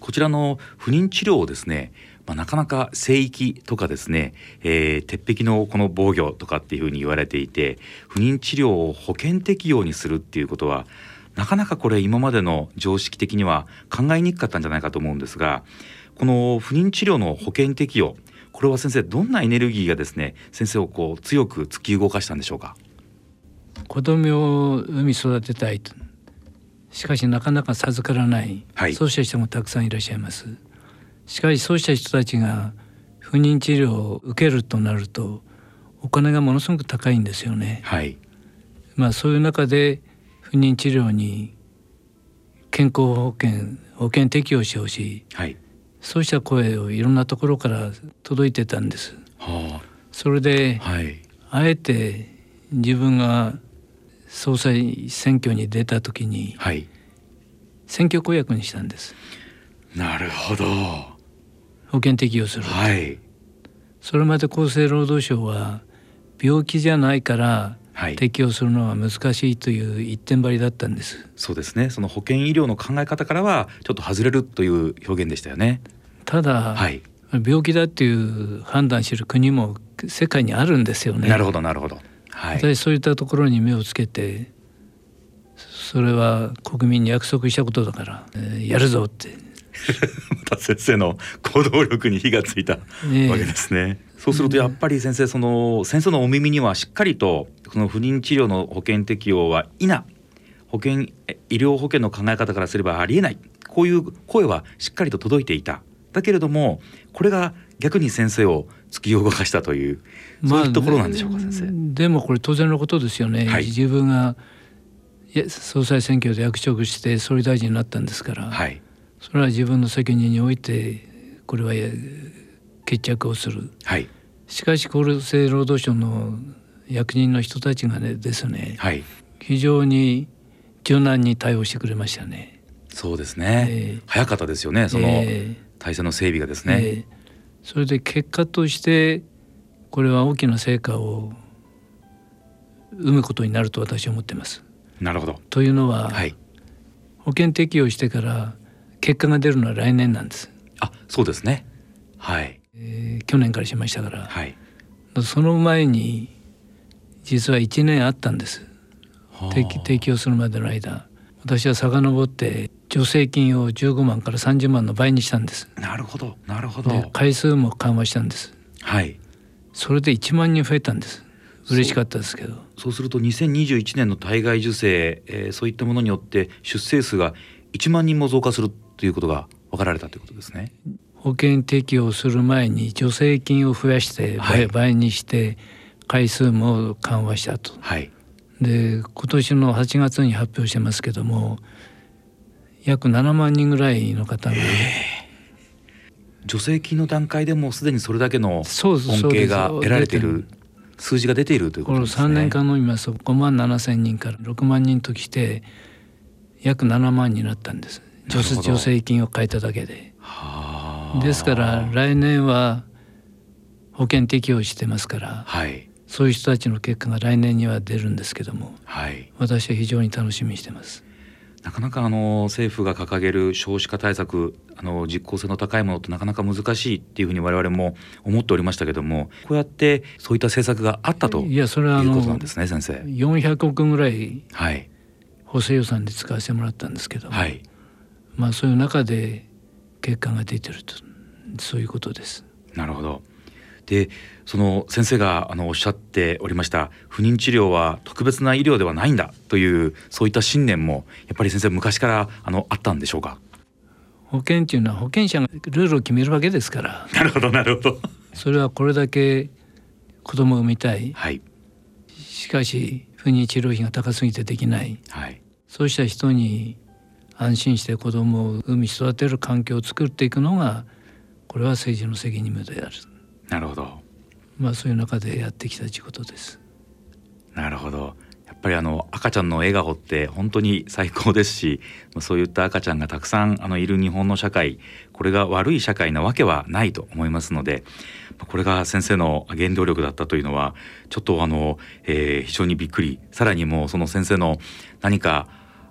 Speaker 1: こちらの不妊治療をですね、まあ、なかなか聖域とかですね、えー鉄壁のこの防御とかっていうふうに言われていて不妊治療を保険適用にするっていうことはなかなかこれ今までの常識的には考えにくかったんじゃないかと思うんですがこの不妊治療の保険適用これは先生どんなエネルギーがですね先生をこう強く突き動かしたんでしょうか？
Speaker 6: 子供を産み育てたいと。しかしなかなか授からない、
Speaker 1: はい。
Speaker 6: そうした人もたくさんいらっしゃいます。しかしそうした人たちが不妊治療を受けるとなるとお金がものすごく高いんですよね。
Speaker 1: はい。
Speaker 6: まあそういう中で不妊治療に健康保険保険適用してほしい。
Speaker 1: はい。
Speaker 6: そうした声をいろんなところから届いてたんです。
Speaker 1: は
Speaker 6: それで
Speaker 1: あはい。
Speaker 6: あえて自分が総裁選挙に出た時に
Speaker 1: はい。
Speaker 6: 選挙公約にしたんです。
Speaker 1: なるほど。
Speaker 6: 保険適用する、
Speaker 1: はい。
Speaker 6: それまで厚生労働省は病気じゃないから
Speaker 1: はい。
Speaker 6: 適用するのは難しいという一点張りだったんです。
Speaker 1: そうですね。その保険医療の考え方からはちょっと外れるという表現でしたよね。
Speaker 6: ただ、
Speaker 1: はい。
Speaker 6: 病気だっていう判断してる国も世界にあるんですよね。
Speaker 1: なるほどなるほどはい。
Speaker 6: 私そういったところに目をつけてそれは国民に約束したことだから、えーやるぞって。
Speaker 1: また先生の行動力に火がついたわ
Speaker 6: え。え
Speaker 1: けですね。そうするとやっぱり先生その先生のお耳にはしっかりとこの不妊治療の保険適用は否。保険え医療保険の考え方からすればありえない。こういう声はしっかりと届いていた。だけれどもこれが逆に先生を突き動かしたというそういうところなんでしょうか、先生。
Speaker 6: でもこれ当然のことですよね、
Speaker 1: はい。
Speaker 6: 自分が総裁選挙で役職して総理大臣になったんですから、
Speaker 1: はい。
Speaker 6: それは自分の責任においてこれはえ決着をする。
Speaker 1: はい。
Speaker 6: しかし厚生労働省の役人の人たちがねですね
Speaker 1: はい。
Speaker 6: 非常に柔軟に対応してくれましたね。
Speaker 1: そうですね、
Speaker 6: ええ。
Speaker 1: 早かったですよねその
Speaker 6: えー
Speaker 1: 体制の整備がですね。
Speaker 6: えーそれで結果としてこれは大きな成果を生むことになると私は思ってます。
Speaker 1: なるほど。
Speaker 6: というのは、
Speaker 1: はい。
Speaker 6: 保険適用してから結果が出るのは来年なんです、
Speaker 1: あそうですね。はい。
Speaker 6: えー去年からしましたから、
Speaker 1: はい。
Speaker 6: その前に実は1年あったんです。提提供するまでの間。私は遡って助成金を15万から30万の倍にしたんです。
Speaker 1: なるほどなるほ
Speaker 6: で
Speaker 1: ど
Speaker 6: 回数も緩和したんです。
Speaker 1: はい
Speaker 6: それで1万人増えたんです。嬉しかったですけど。
Speaker 1: そうすると2021年の体外受精、えーそういったものによって出生数が1万人も増加するということが分かられたということですね。
Speaker 6: 保険適用する前に助成金を増やして倍,、
Speaker 1: はい。
Speaker 6: 倍にして回数も緩和したと。
Speaker 1: はい。
Speaker 6: で今年の8月に発表してますけども約7万人ぐらいの方が、
Speaker 1: 助成金の段階でもすでにそれだけの恩恵が得られている。数字が出ているというこ
Speaker 6: ことの
Speaker 1: ですね。
Speaker 6: 3年間の見ますと5万7千人から6万人ときて約7万になったんです。助助成金を変えただけで。
Speaker 1: はあ。
Speaker 6: ですから来年は保険適用してますから
Speaker 1: はい。
Speaker 6: そういう人たちの結果が来年には出るんですけども
Speaker 1: はい。
Speaker 6: 私は非常に楽しみにしてます。
Speaker 1: なかなかあの政府が掲げる少子化対策あの実効性の高いものってなかなか難しいっていうふうに我々も思っておりましたけどもこうやってそういった政策があったと
Speaker 6: いやそれはあ
Speaker 1: いうことなん
Speaker 6: の
Speaker 1: ですね先生。
Speaker 6: 400億ぐらい
Speaker 1: はい
Speaker 6: 補正予算で使わせてもらったんですけども、
Speaker 1: はい
Speaker 6: まあそういう中で結果が出てるとそういうことです。
Speaker 1: なるほど。でその先生があのおっしゃっておりました不妊治療は特別な医療ではないんだというそういった信念もやっぱり先生昔からあのあったんでしょうか？
Speaker 6: 保険っていうのは保険者がルールを決めるわけですから。
Speaker 1: なるほどなるほど。
Speaker 6: それはこれだけ子供を産みたい。
Speaker 1: はい。
Speaker 6: しかし不妊治療費が高すぎてできない。
Speaker 1: はい。
Speaker 6: そうした人に安心して子供を産み育てる環境を作っていくのがこれは政治の責任である。
Speaker 1: なるほど。
Speaker 6: まあそういう中でやってきたということです。
Speaker 1: なるほど。ぱりあの赤ちゃんの笑顔って本当に最高ですしそういった赤ちゃんがたくさんあのいる日本の社会これが悪い社会なわけはないと思いますのでこれが先生の原動力だったというのはちょっとあの、えー非常にびっくり。さらにもうその先生の何か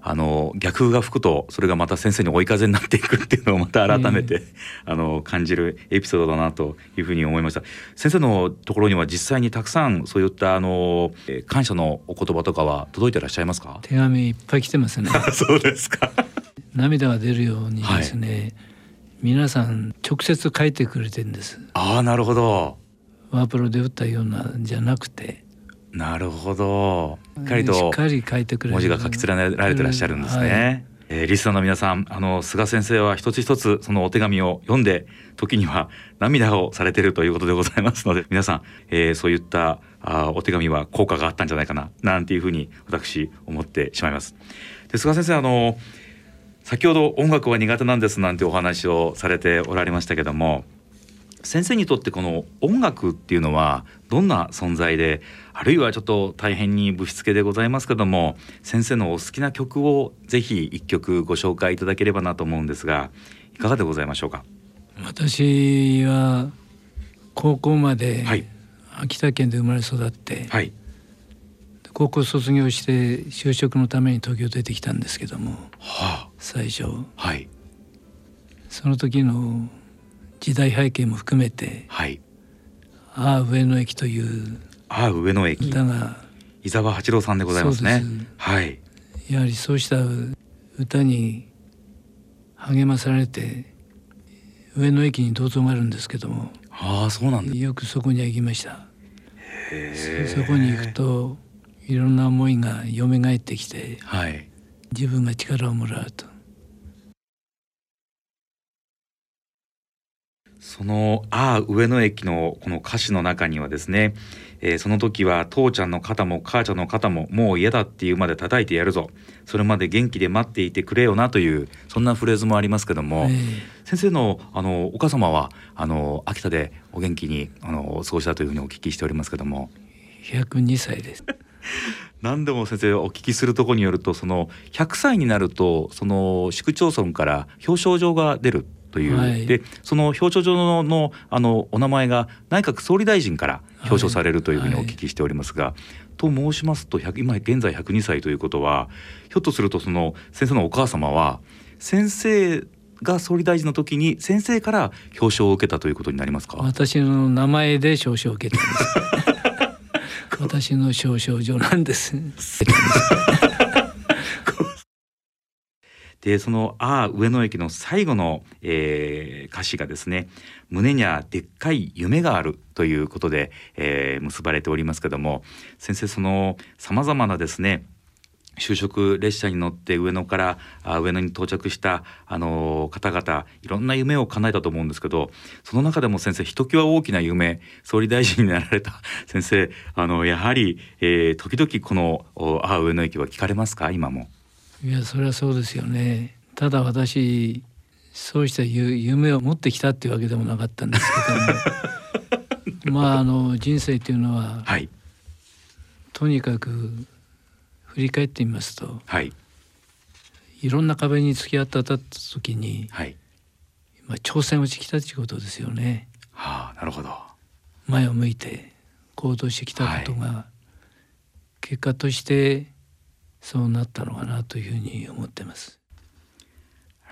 Speaker 1: あの逆風が吹くとそれがまた先生に追い風になっていくっていうのをまた改めて、あの感じるエピソードだなというふうに思いました。先生のところには実際にたくさんそういったあのえー感謝のお言葉とかは届いてらっしゃいますか？
Speaker 6: 手紙いっぱい来てますね。
Speaker 1: そうですか。
Speaker 6: 涙が出るようにですね、皆さん直接書いてくれてるんです。
Speaker 1: ああなるほど。
Speaker 6: ワープロで打ったようなんじゃなくて
Speaker 1: なるほどしっかりと文字が書き連ねられてらっしゃるんですね。
Speaker 6: はい
Speaker 1: えーリスナーの皆さんあの菅先生は一つ一つそのお手紙を読んで時には 涙をされているということでございますので皆さん、えーそういったあーお手紙は効果があったんじゃないかななんていうふうに私思ってしまいます。で菅先生あの先ほど音楽は苦手なんですなんてお話をされておられましたけども先生にとってこの音楽っていうのはどんな存在であるいはちょっと大変にぶしつけでございますけども先生のお好きな曲をぜひ一曲ご紹介いただければなと思うんですがいかがでございましょうか？
Speaker 6: 私は高校まで
Speaker 1: はい。
Speaker 6: 秋田県で生まれ育って、
Speaker 1: はい。
Speaker 6: 高校卒業して就職のために東京出てきたんですけども
Speaker 1: は
Speaker 6: 最初。
Speaker 1: あはい。
Speaker 6: その時の時代背景も含めて
Speaker 1: はい「
Speaker 6: ああ上野駅」という
Speaker 1: ああ上野駅。
Speaker 6: 歌が
Speaker 1: 伊沢八郎さんでございますね。はい。
Speaker 6: やはりそうした歌に励まされて上野駅に銅像があるんですけども
Speaker 1: ああそうなんです
Speaker 6: よくそこには行きました。
Speaker 1: へ
Speaker 6: そこに行くといろんな思いが蘇ってきて
Speaker 1: はい。
Speaker 6: 自分が力をもらうと
Speaker 1: その「ああ上野駅」のこの歌詞の中にはですね、えーその時は父ちゃんの肩も母ちゃんの肩ももう嫌だっていうまで叩いてやるぞ。それまで元気で待っていてくれよなというそんなフレーズもありますけども、
Speaker 6: え
Speaker 1: 先生のあのお母様はあの秋田でお元気にあの過ごしたというふうにお聞きしておりますけども。
Speaker 6: え102歳です。
Speaker 1: 何でも先生お聞きするところによるとその100歳になるとその市区町村から表彰状が出るという、
Speaker 6: はい
Speaker 1: でその表彰状ののあのお名前が内閣総理大臣から表彰されるというふうにお聞きしておりますが、と申しますと100今現在102歳ということはひょっとするとその先生のお母様は先生が総理大臣の時に先生から表彰を受けたということになりますか
Speaker 6: 私の名前で表彰を受けたんです私の少々上なんです。
Speaker 1: でその「ああ上野駅」の最後の、えー歌詞がですね「胸にはでっかい夢がある」ということで、えー結ばれておりますけども先生そのさまざまなですね就職列車に乗って上野からあ上野に到着した、あの方々いろんな夢を叶えたと思うんですけどその中でも先生ひときわ大きな夢総理大臣になられた 先生あのやはり、えー時々この「ああ上野駅」は聞かれますか？今も。
Speaker 6: いやそれはそうですよね。ただ私そうしたゆ夢を持ってきたっていうわけでもなかったんですけども まああの人生っていうのは
Speaker 1: はい
Speaker 6: とにかく振り返ってみますと
Speaker 1: はい
Speaker 6: いろんな壁に突き当たった時に、
Speaker 1: はい
Speaker 6: まあ、挑戦をしてきたっていうことですよね。
Speaker 1: はあなるほど。
Speaker 6: 前を向いて行動してきたことが、結果としてそうなったのかなというふうに思ってます。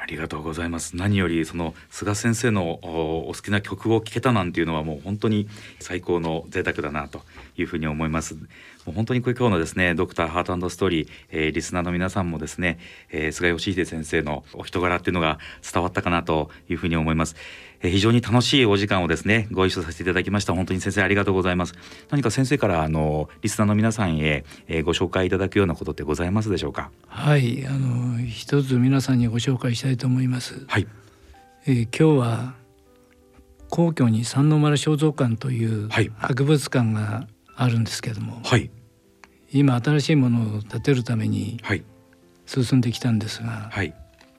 Speaker 1: ありがとうございます。何よりその菅先生のお好きな曲を聴けたなんていうのはもう本当に最高の贅沢だなというふうに思います。もう本当にこれ今日のですねドクターハートストーリー、えーリスナーの皆さんもですね、えー菅義偉先生のお人柄っていうのが伝わったかなというふうに思います。えー非常に楽しいお時間をですねご一緒させていただきました。本当に先生ありがとうございます。何か先生からあのリスナーの皆さんへ、えーご紹介いただくようなことってございますでしょうか？
Speaker 6: はい、あの一つ皆さんにご紹介したいと思います。
Speaker 1: はい
Speaker 6: えー今日は皇居に三の丸肖像館という
Speaker 1: はい
Speaker 6: 博物館があるんですけども、
Speaker 1: はい
Speaker 6: 今新しいものを建てるために
Speaker 1: はい
Speaker 6: 進んできたんですが、
Speaker 1: はい。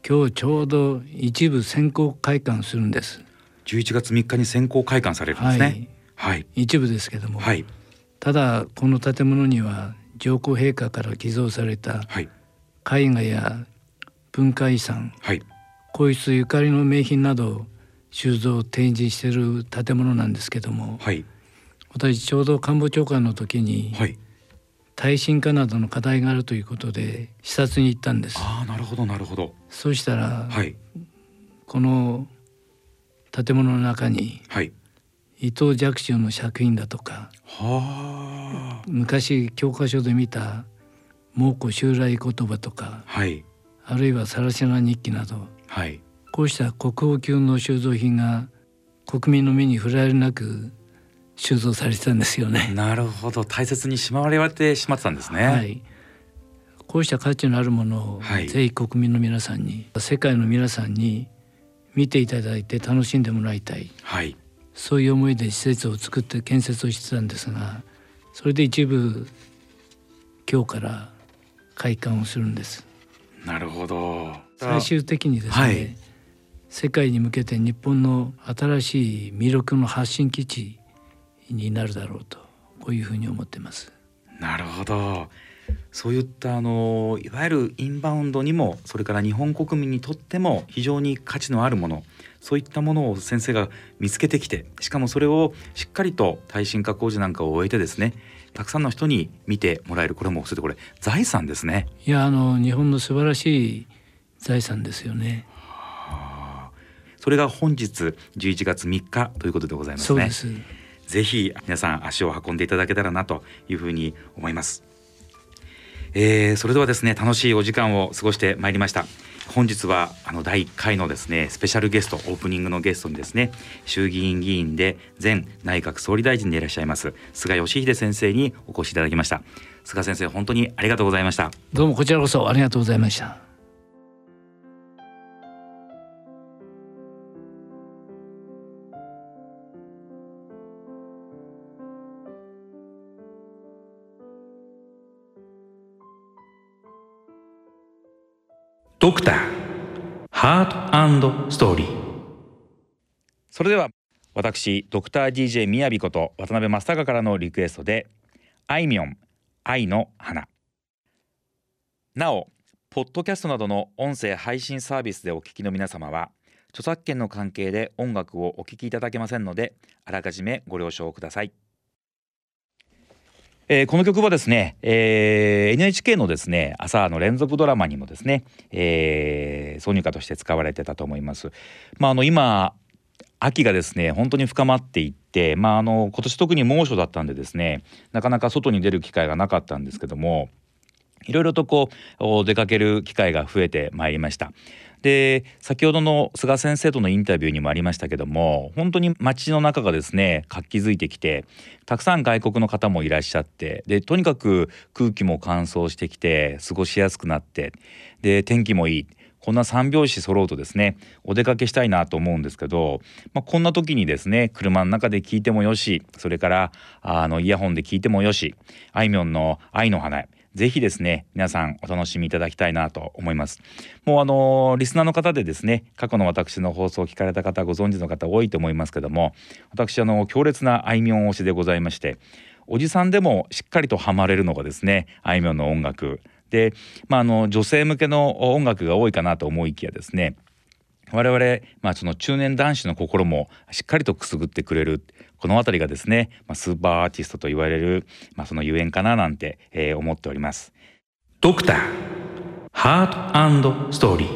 Speaker 6: 今日ちょうど一部先行開館するんです。
Speaker 1: 11月3日に先行開館されるんですね。はい。
Speaker 6: 一部ですけども、
Speaker 1: はい。
Speaker 6: ただこの建物には上皇陛下から寄贈された
Speaker 1: はい。
Speaker 6: 絵画や文化遺産
Speaker 1: はい。
Speaker 6: 皇室ゆかりの名品など収蔵を展示している建物なんですけども
Speaker 1: はい。
Speaker 6: 私ちょうど官房長官の時に
Speaker 1: はい。
Speaker 6: 耐震化などの課題があるということで視察に行ったんです
Speaker 1: ああ、なるほど、なるほど。
Speaker 6: そうしたら、
Speaker 1: はい。
Speaker 6: この建物の中に
Speaker 1: はい。
Speaker 6: 伊藤若冲の作品だとか
Speaker 1: はあ。
Speaker 6: 昔教科書で見た蒙古襲来言葉とか
Speaker 1: はい。
Speaker 6: あるいは更科日記など
Speaker 1: はい。
Speaker 6: こうした国宝級の収蔵品が国民の目に触れられなく収蔵されてたんですよね。
Speaker 1: なるほど、大切にしまわれてしまってたんですね。
Speaker 6: はい、こうした価値のあるものを、
Speaker 1: はい
Speaker 6: ぜひ国民の皆さんに世界の皆さんに見ていただいて楽しんでもらいたい
Speaker 1: はい。
Speaker 6: そういう思いで施設を作って建設をしてたんですがそれで一部今日から開館をするんです。
Speaker 1: なるほど。
Speaker 6: 最終的にですね、
Speaker 1: はい
Speaker 6: 世界に向けて日本の新しい魅力の発信基地になるだろうとこういうふうに思ってます。
Speaker 1: なるほど。そういったあのいわゆるインバウンドにもそれから日本国民にとっても非常に価値のあるものそういったものを先生が見つけてきてしかもそれをしっかりと耐震化工事なんかを終えてですねたくさんの人に見てもらえるこれもそれでこれ財産ですね。
Speaker 6: いやあの日本の素晴らしい財産ですよね。
Speaker 1: それが本日11月3日ということでございますね。
Speaker 6: そうです。
Speaker 1: ぜひ皆さん足を運んでいただけたらなというふうに思います。えーそれではですね楽しいお時間を過ごしてまいりました。本日はあの第1回のですねスペシャルゲストオープニングのゲストにですね衆議院議員で前内閣総理大臣でいらっしゃいます菅義偉先生にお越しいただきました菅先生本当にありがとうございました
Speaker 6: どうもこちらこそありがとうございました。
Speaker 1: ドクター。ハートストーリー。それでは私ドクター DJ みやびこと渡辺正孝からのリクエストであいみょん愛の花。なおポッドキャストなどの音声配信サービスでお聞きの皆様は著作権の関係で音楽をお聞きいただけませんのであらかじめご了承ください。えーこの曲はですね、えー NHK のですね朝の連続ドラマにもですね、えー挿入歌として使われてたと思います。まああの今秋がですね本当に深まっていってまああの今年特に猛暑だったんでですねなかなか外に出る機会がなかったんですけどもいろいろとこう出かける機会が増えてまいりました。で先ほどの菅先生とのインタビューにもありましたけども本当に街の中がですね活気づいてきてたくさん外国の方もいらっしゃってでとにかく空気も乾燥してきて過ごしやすくなってで天気もいい。こんな三拍子揃うとですねお出かけしたいなと思うんですけど、まあ、こんな時にですね車の中で聞いてもよしそれからあのイヤホンで聞いてもよしあいみょんの「愛の花」ぜひですね皆さんお楽しみいただきたいなと思います。もうあのリスナーの方でですね過去の私の放送を聞かれた方ご存知の方多いと思いますけども私あの強烈なあいみょん推しでございましておじさんでもしっかりとハマれるのがですねあいみょんの音楽。で、まあ、あの女性向けの音楽が多いかなと思いきやですね我々、まあ、その中年男子の心もしっかりとくすぐってくれる。この辺りがですね、まあ、スーパーアーティストと言われる、まあ、そのゆえんかななんて、えー、思っております。ドクターハートストーリー、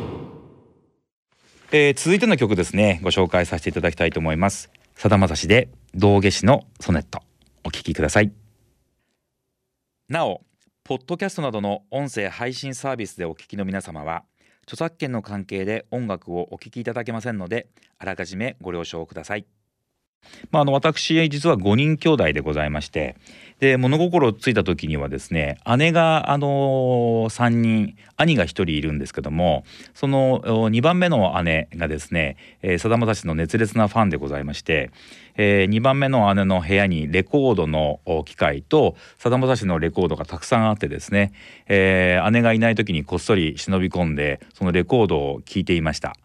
Speaker 1: えー、続いての曲ですねご紹介させていただきたいと思います。さだまさしで道化師のソネット。お聴きください。なおポッドキャストなどの音声配信サービスでお聞きの皆様は著作権の関係で音楽をお聴きいただけませんのであらかじめご了承くださいまあ、あの私実は5人兄弟でございましてで物心ついた時にはですね姉があの3人兄が1人いるんですけどもその2番目の姉がですねさだまさしの熱烈なファンでございまして、えー、2番目の姉の部屋にレコードの機械とさだまさしのレコードがたくさんあってですね、えー、姉がいない時にこっそり忍び込んでそのレコードを聴いていました。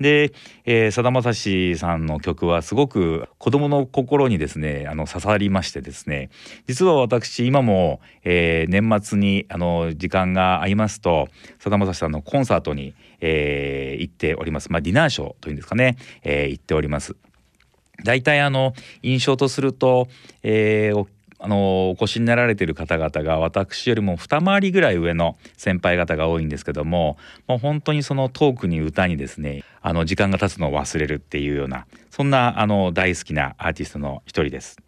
Speaker 1: でえさだまさしさんの曲はすごく子どもの心にですねあの刺さりましてですね実は私今も、えー、年末にあの時間が合いますとさだまさしさんのコンサートに、えー、行っております、まあ、ディナーショーというんですかね、えー、行っております。大体あの印象とすると、えー、あのお越しになられている方々が私よりも二回りぐらい上の先輩方が多いんですけどももう本当にそのトークに歌にですねあの時間が経つのを忘れるっていうようなそんなあの大好きなアーティストの一人です。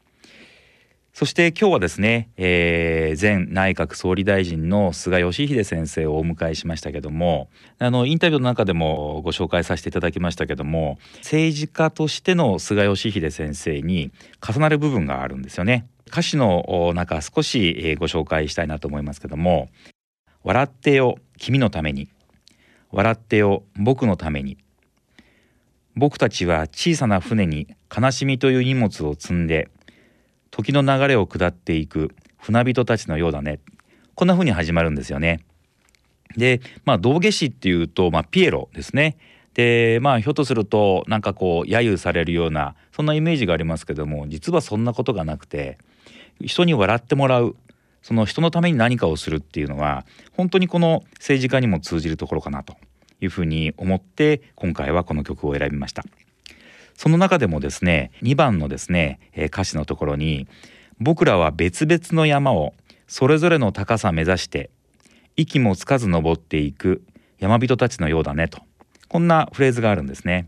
Speaker 1: そして今日はですね、えー、前内閣総理大臣の菅義偉先生をお迎えしましたけどもあのインタビューの中でもご紹介させていただきましたけども政治家としての菅義偉先生に重なる部分があるんですよね。歌詞の中少しご紹介したいなと思いますけども「笑ってよ君のために」「笑ってよ僕のために」「僕たちは小さな船に悲しみという荷物を積んで時の流れを下っていく船人たちのようだね」こんな風に始まるんですよね。でまあ道化師っていうと、まあ、ピエロですね。でまあひょっとするとなんかこう揶揄されるようなそんなイメージがありますけども実はそんなことがなくて人に笑ってもらう。その人のために何かをするっていうのは本当にこの政治家にも通じるところかなというふうに思って今回はこの曲を選びました。その中でもですね2番のですね歌詞のところに「僕らは別々の山をそれぞれの高さ目指して息もつかず登っていく山人たちのようだね」と。こんなフレーズがあるんですね。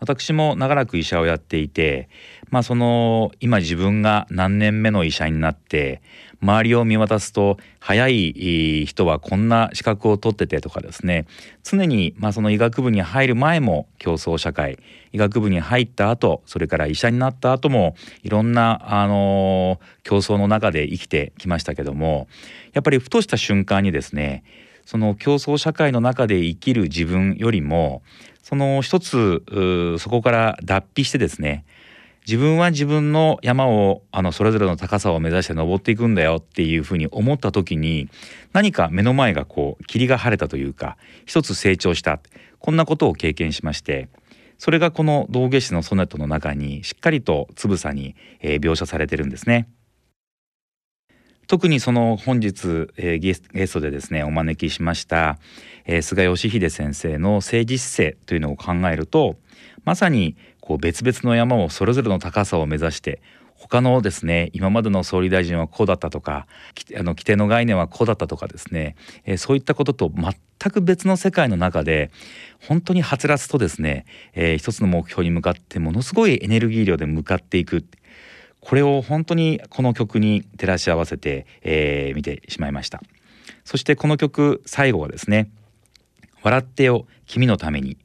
Speaker 1: 私も長らく医者をやっていて、まあ、その今自分が何年目の医者になって周りを見渡すと早い人はこんな資格を取っててとかですね。常にまあその医学部に入る前も競争社会医学部に入った後それから医者になった後もいろんなあの競争の中で生きてきましたけどもやっぱりふとした瞬間にですねその競争社会の中で生きる自分よりもその一つそこから脱皮してですね自分は自分の山をあのそれぞれの高さを目指して登っていくんだよっていうふうに思った時に何か目の前がこう霧が晴れたというか一つ成長したこんなことを経験しましてそれがこの道化師のソネットの中にしっかりとつぶさに、えー、描写されてるんですね。特にその本日、えー、ゲストでですねお招きしました、えー、菅義偉先生の政治姿勢というのを考えるとまさにこう別々の山をそれぞれの高さを目指して他のですね今までの総理大臣はこうだったとかあの規定の概念はこうだったとかですね、えー、そういったことと全く別の世界の中で本当にはつらつとですね、えー、一つの目標に向かってものすごいエネルギー量で向かっていく。これを本当にこの曲に照らし合わせて、えー、見てしまいました。そしてこの曲最後はですね「笑ってよ君のために」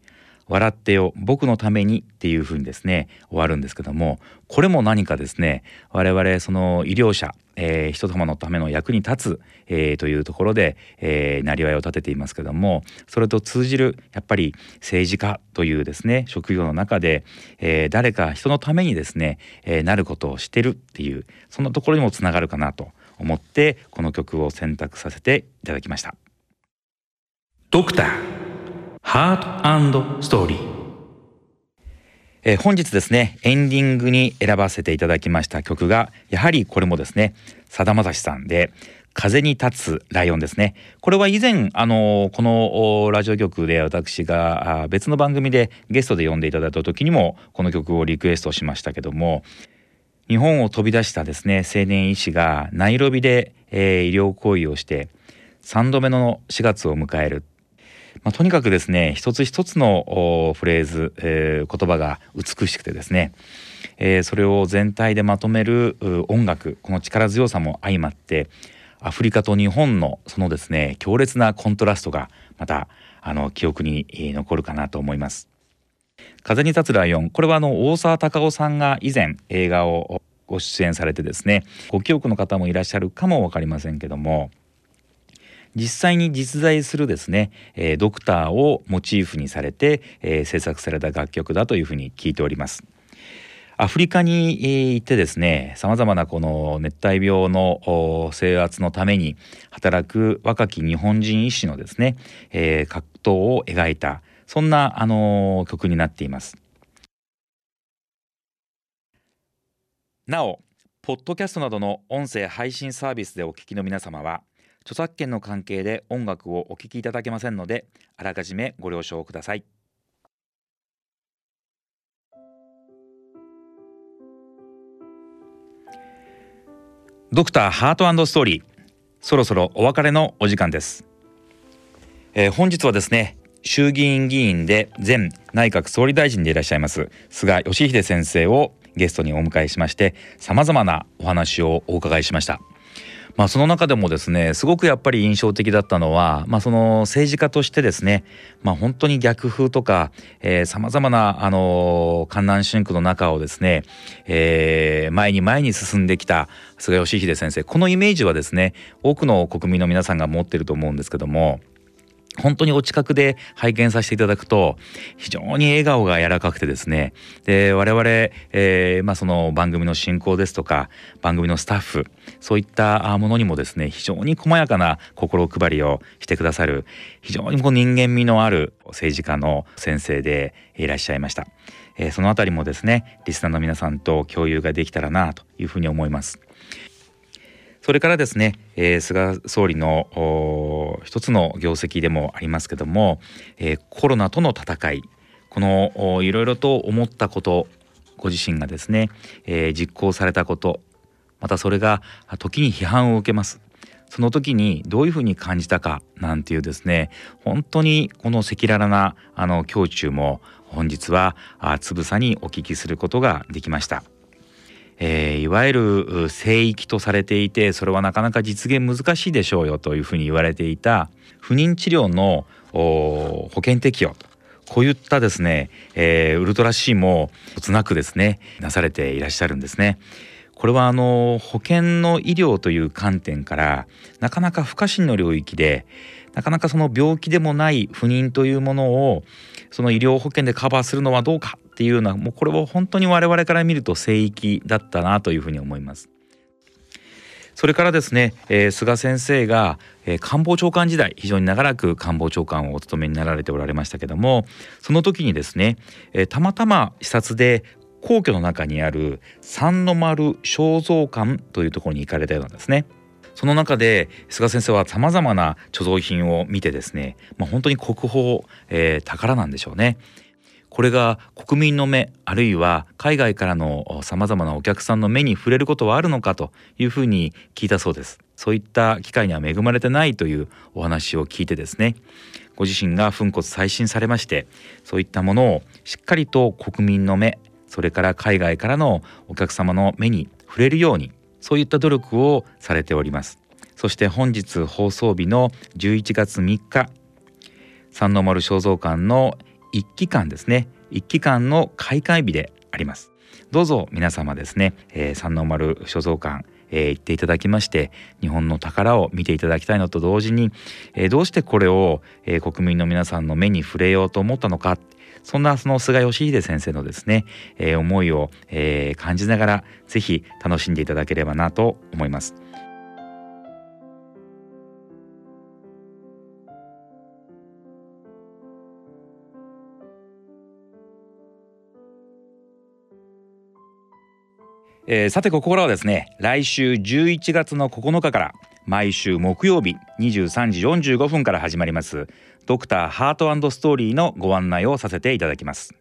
Speaker 1: 笑ってよ僕のためにっていうふうにですね終わるんですけどもこれも何かですね我々その医療者、えー、人様のための役に立つ、えー、というところで、えー、なりわいを立てていますけどもそれと通じるやっぱり政治家というですね職業の中で、えー、誰か人のためにですね、えー、なることをしてるっていうそんなところにもつながるかなと思ってこの曲を選択させていただきました。ドクターハートストーリー、えー、本日ですねエンディングに選ばせていただきました曲がやはりこれもですねさだまさしさんで風に立つライオンですね。これは以前あのこのラジオ局で私が別の番組でゲストで呼んでいただいた時にもこの曲をリクエストしましたけども日本を飛び出したですね青年医師がナイロビで、えー、医療行為をして3度目の4月を迎えるまあ、とにかくですね一つ一つのフレーズ、えー、言葉が美しくてですね、えー、それを全体でまとめる音楽この力強さも相まってアフリカと日本のそのですね強烈なコントラストがまたあの記憶に残るかなと思います。風に立つライオンこれはあの大沢たかおさんが以前映画をご出演されてですねご記憶の方もいらっしゃるかも分かりませんけども実際に実在するですね、えー、ドクターをモチーフにされて、えー、制作された楽曲だというふうに聞いております。アフリカに行ってですねさまざまなこの熱帯病の制圧のために働く若き日本人医師のですね、えー、格闘を描いたそんな、あのー、曲になっています。なおポッドキャストなどの音声配信サービスでお聞きの皆様は著作権の関係で音楽をお聴きいただけませんのであらかじめご了承ください。ドクターハートストーリーそろそろお別れのお時間です、えー、本日はですね衆議院議員で前内閣総理大臣でいらっしゃいます菅義偉先生をゲストにお迎えしましてさまざまなお話をお伺いしました。まあ、その中でもですねすごくやっぱり印象的だったのは、まあ、その政治家としてですね、まあ、本当に逆風とかさまざまなあの観覧春区の中をですね、えー、前に前に進んできた菅義偉先生このイメージはですね多くの国民の皆さんが持ってると思うんですけども。本当にお近くで拝見させていただくと非常に笑顔が柔らかくてですねで我々、えー、まあ、その番組の進行ですとか番組のスタッフそういったものにもですね非常に細やかな心配りをしてくださる非常にこう人間味のある政治家の先生でいらっしゃいました。えー、そのあたりもですねリスナーの皆さんと共有ができたらなというふうに思います。それからですね、えー、菅総理の一つの業績でもありますけども、えー、コロナとの戦いこのいろいろと思ったことご自身がですね、えー、実行されたことまたそれが時に批判を受けますその時にどういうふうに感じたかなんていうですね本当にこの赤裸々なあの胸中も本日はつぶさにお聞きすることができました。えー、いわゆる聖域とされていてそれはなかなか実現難しいでしょうよというふうに言われていた不妊治療の保険適用とこういったですね、えー、ウルトラ C もつなくですねなされていらっしゃるんですね。これはあの保険の医療という観点からなかなか不可侵の領域でなかなかその病気でもない不妊というものをその医療保険でカバーするのはどうかっていうようなもうこれは本当に我々から見ると聖域だったなというふうに思います。それからですね、えー、菅先生が、えー、官房長官時代非常に長らく官房長官をお務めになられておられましたけどもその時にですね、えー、たまたま視察で皇居の中にある三の丸肖像館というところに行かれたようなんですね。その中で菅先生はさまざまな貯蔵品を見てですね、まあ、本当に国宝、えー、宝なんでしょうねこれが国民の目あるいは海外からのさまざまなお客さんの目に触れることはあるのかというふうに聞いたそうです。そういった機会には恵まれてないというお話を聞いてですね。ご自身が粉骨再審されましてそういったものをしっかりと国民の目それから海外からのお客様の目に触れるようにそういった努力をされております。そして本日放送日の11月3日三の丸肖像館の一期間ですね。一期間の開会日であります。どうぞ皆様ですね、えー、三の丸所蔵館えー、言っていただきまして日本の宝を見ていただきたいのと同時に、えー、どうしてこれを、えー、国民の皆さんの目に触れようと思ったのかそんなその菅義偉先生のですね、えー、思いを、えー、感じながらぜひ楽しんでいただければなと思います。えー、さてここからはですね来週11月の9日から毎週木曜日23時45分から始まりますドクターハートストーリーのご案内をさせていただきます。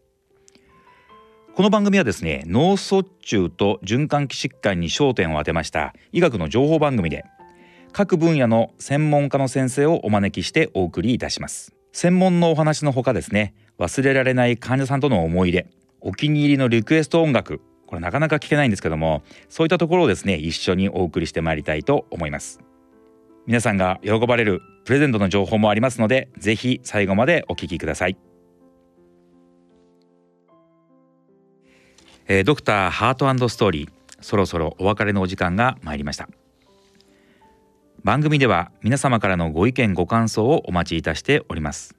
Speaker 1: この番組はですね脳卒中と循環器疾患に焦点を当てました医学の情報番組で各分野の専門家の先生をお招きしてお送りいたします。専門のお話のほかですね忘れられない患者さんとの思い出お気に入りのリクエスト音楽これなかなか聞けないんですけどもそういったところをですね一緒にお送りしてまいりたいと思います。皆さんが喜ばれるプレゼントの情報もありますのでぜひ最後までお聞きください。えー、ドクターハートストーリーそろそろお別れのお時間が参りました。番組では皆様からのご意見ご感想をお待ちいたしております。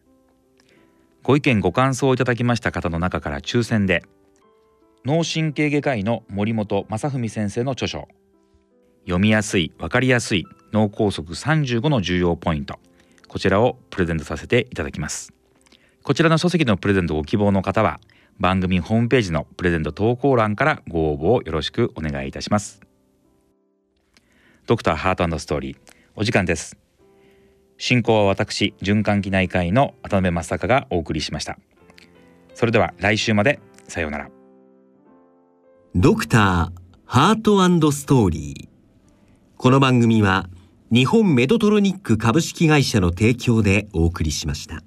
Speaker 1: ご意見ご感想をいただきました方の中から抽選で脳神経外科医の森本正文先生の著書。読みやすい分かりやすい脳梗塞35の重要ポイント。こちらをプレゼントさせていただきます。こちらの書籍のプレゼントご希望の方は番組ホームページのプレゼント投稿欄からご応募をよろしくお願いいたします。ドクターハートストーリーお時間です。進行は私循環器内科医の渡辺正孝がお送りしました。それでは来週までさようなら。
Speaker 2: ドクターハートストーリーこの番組は日本メトトロニック株式会社の提供でお送りしました。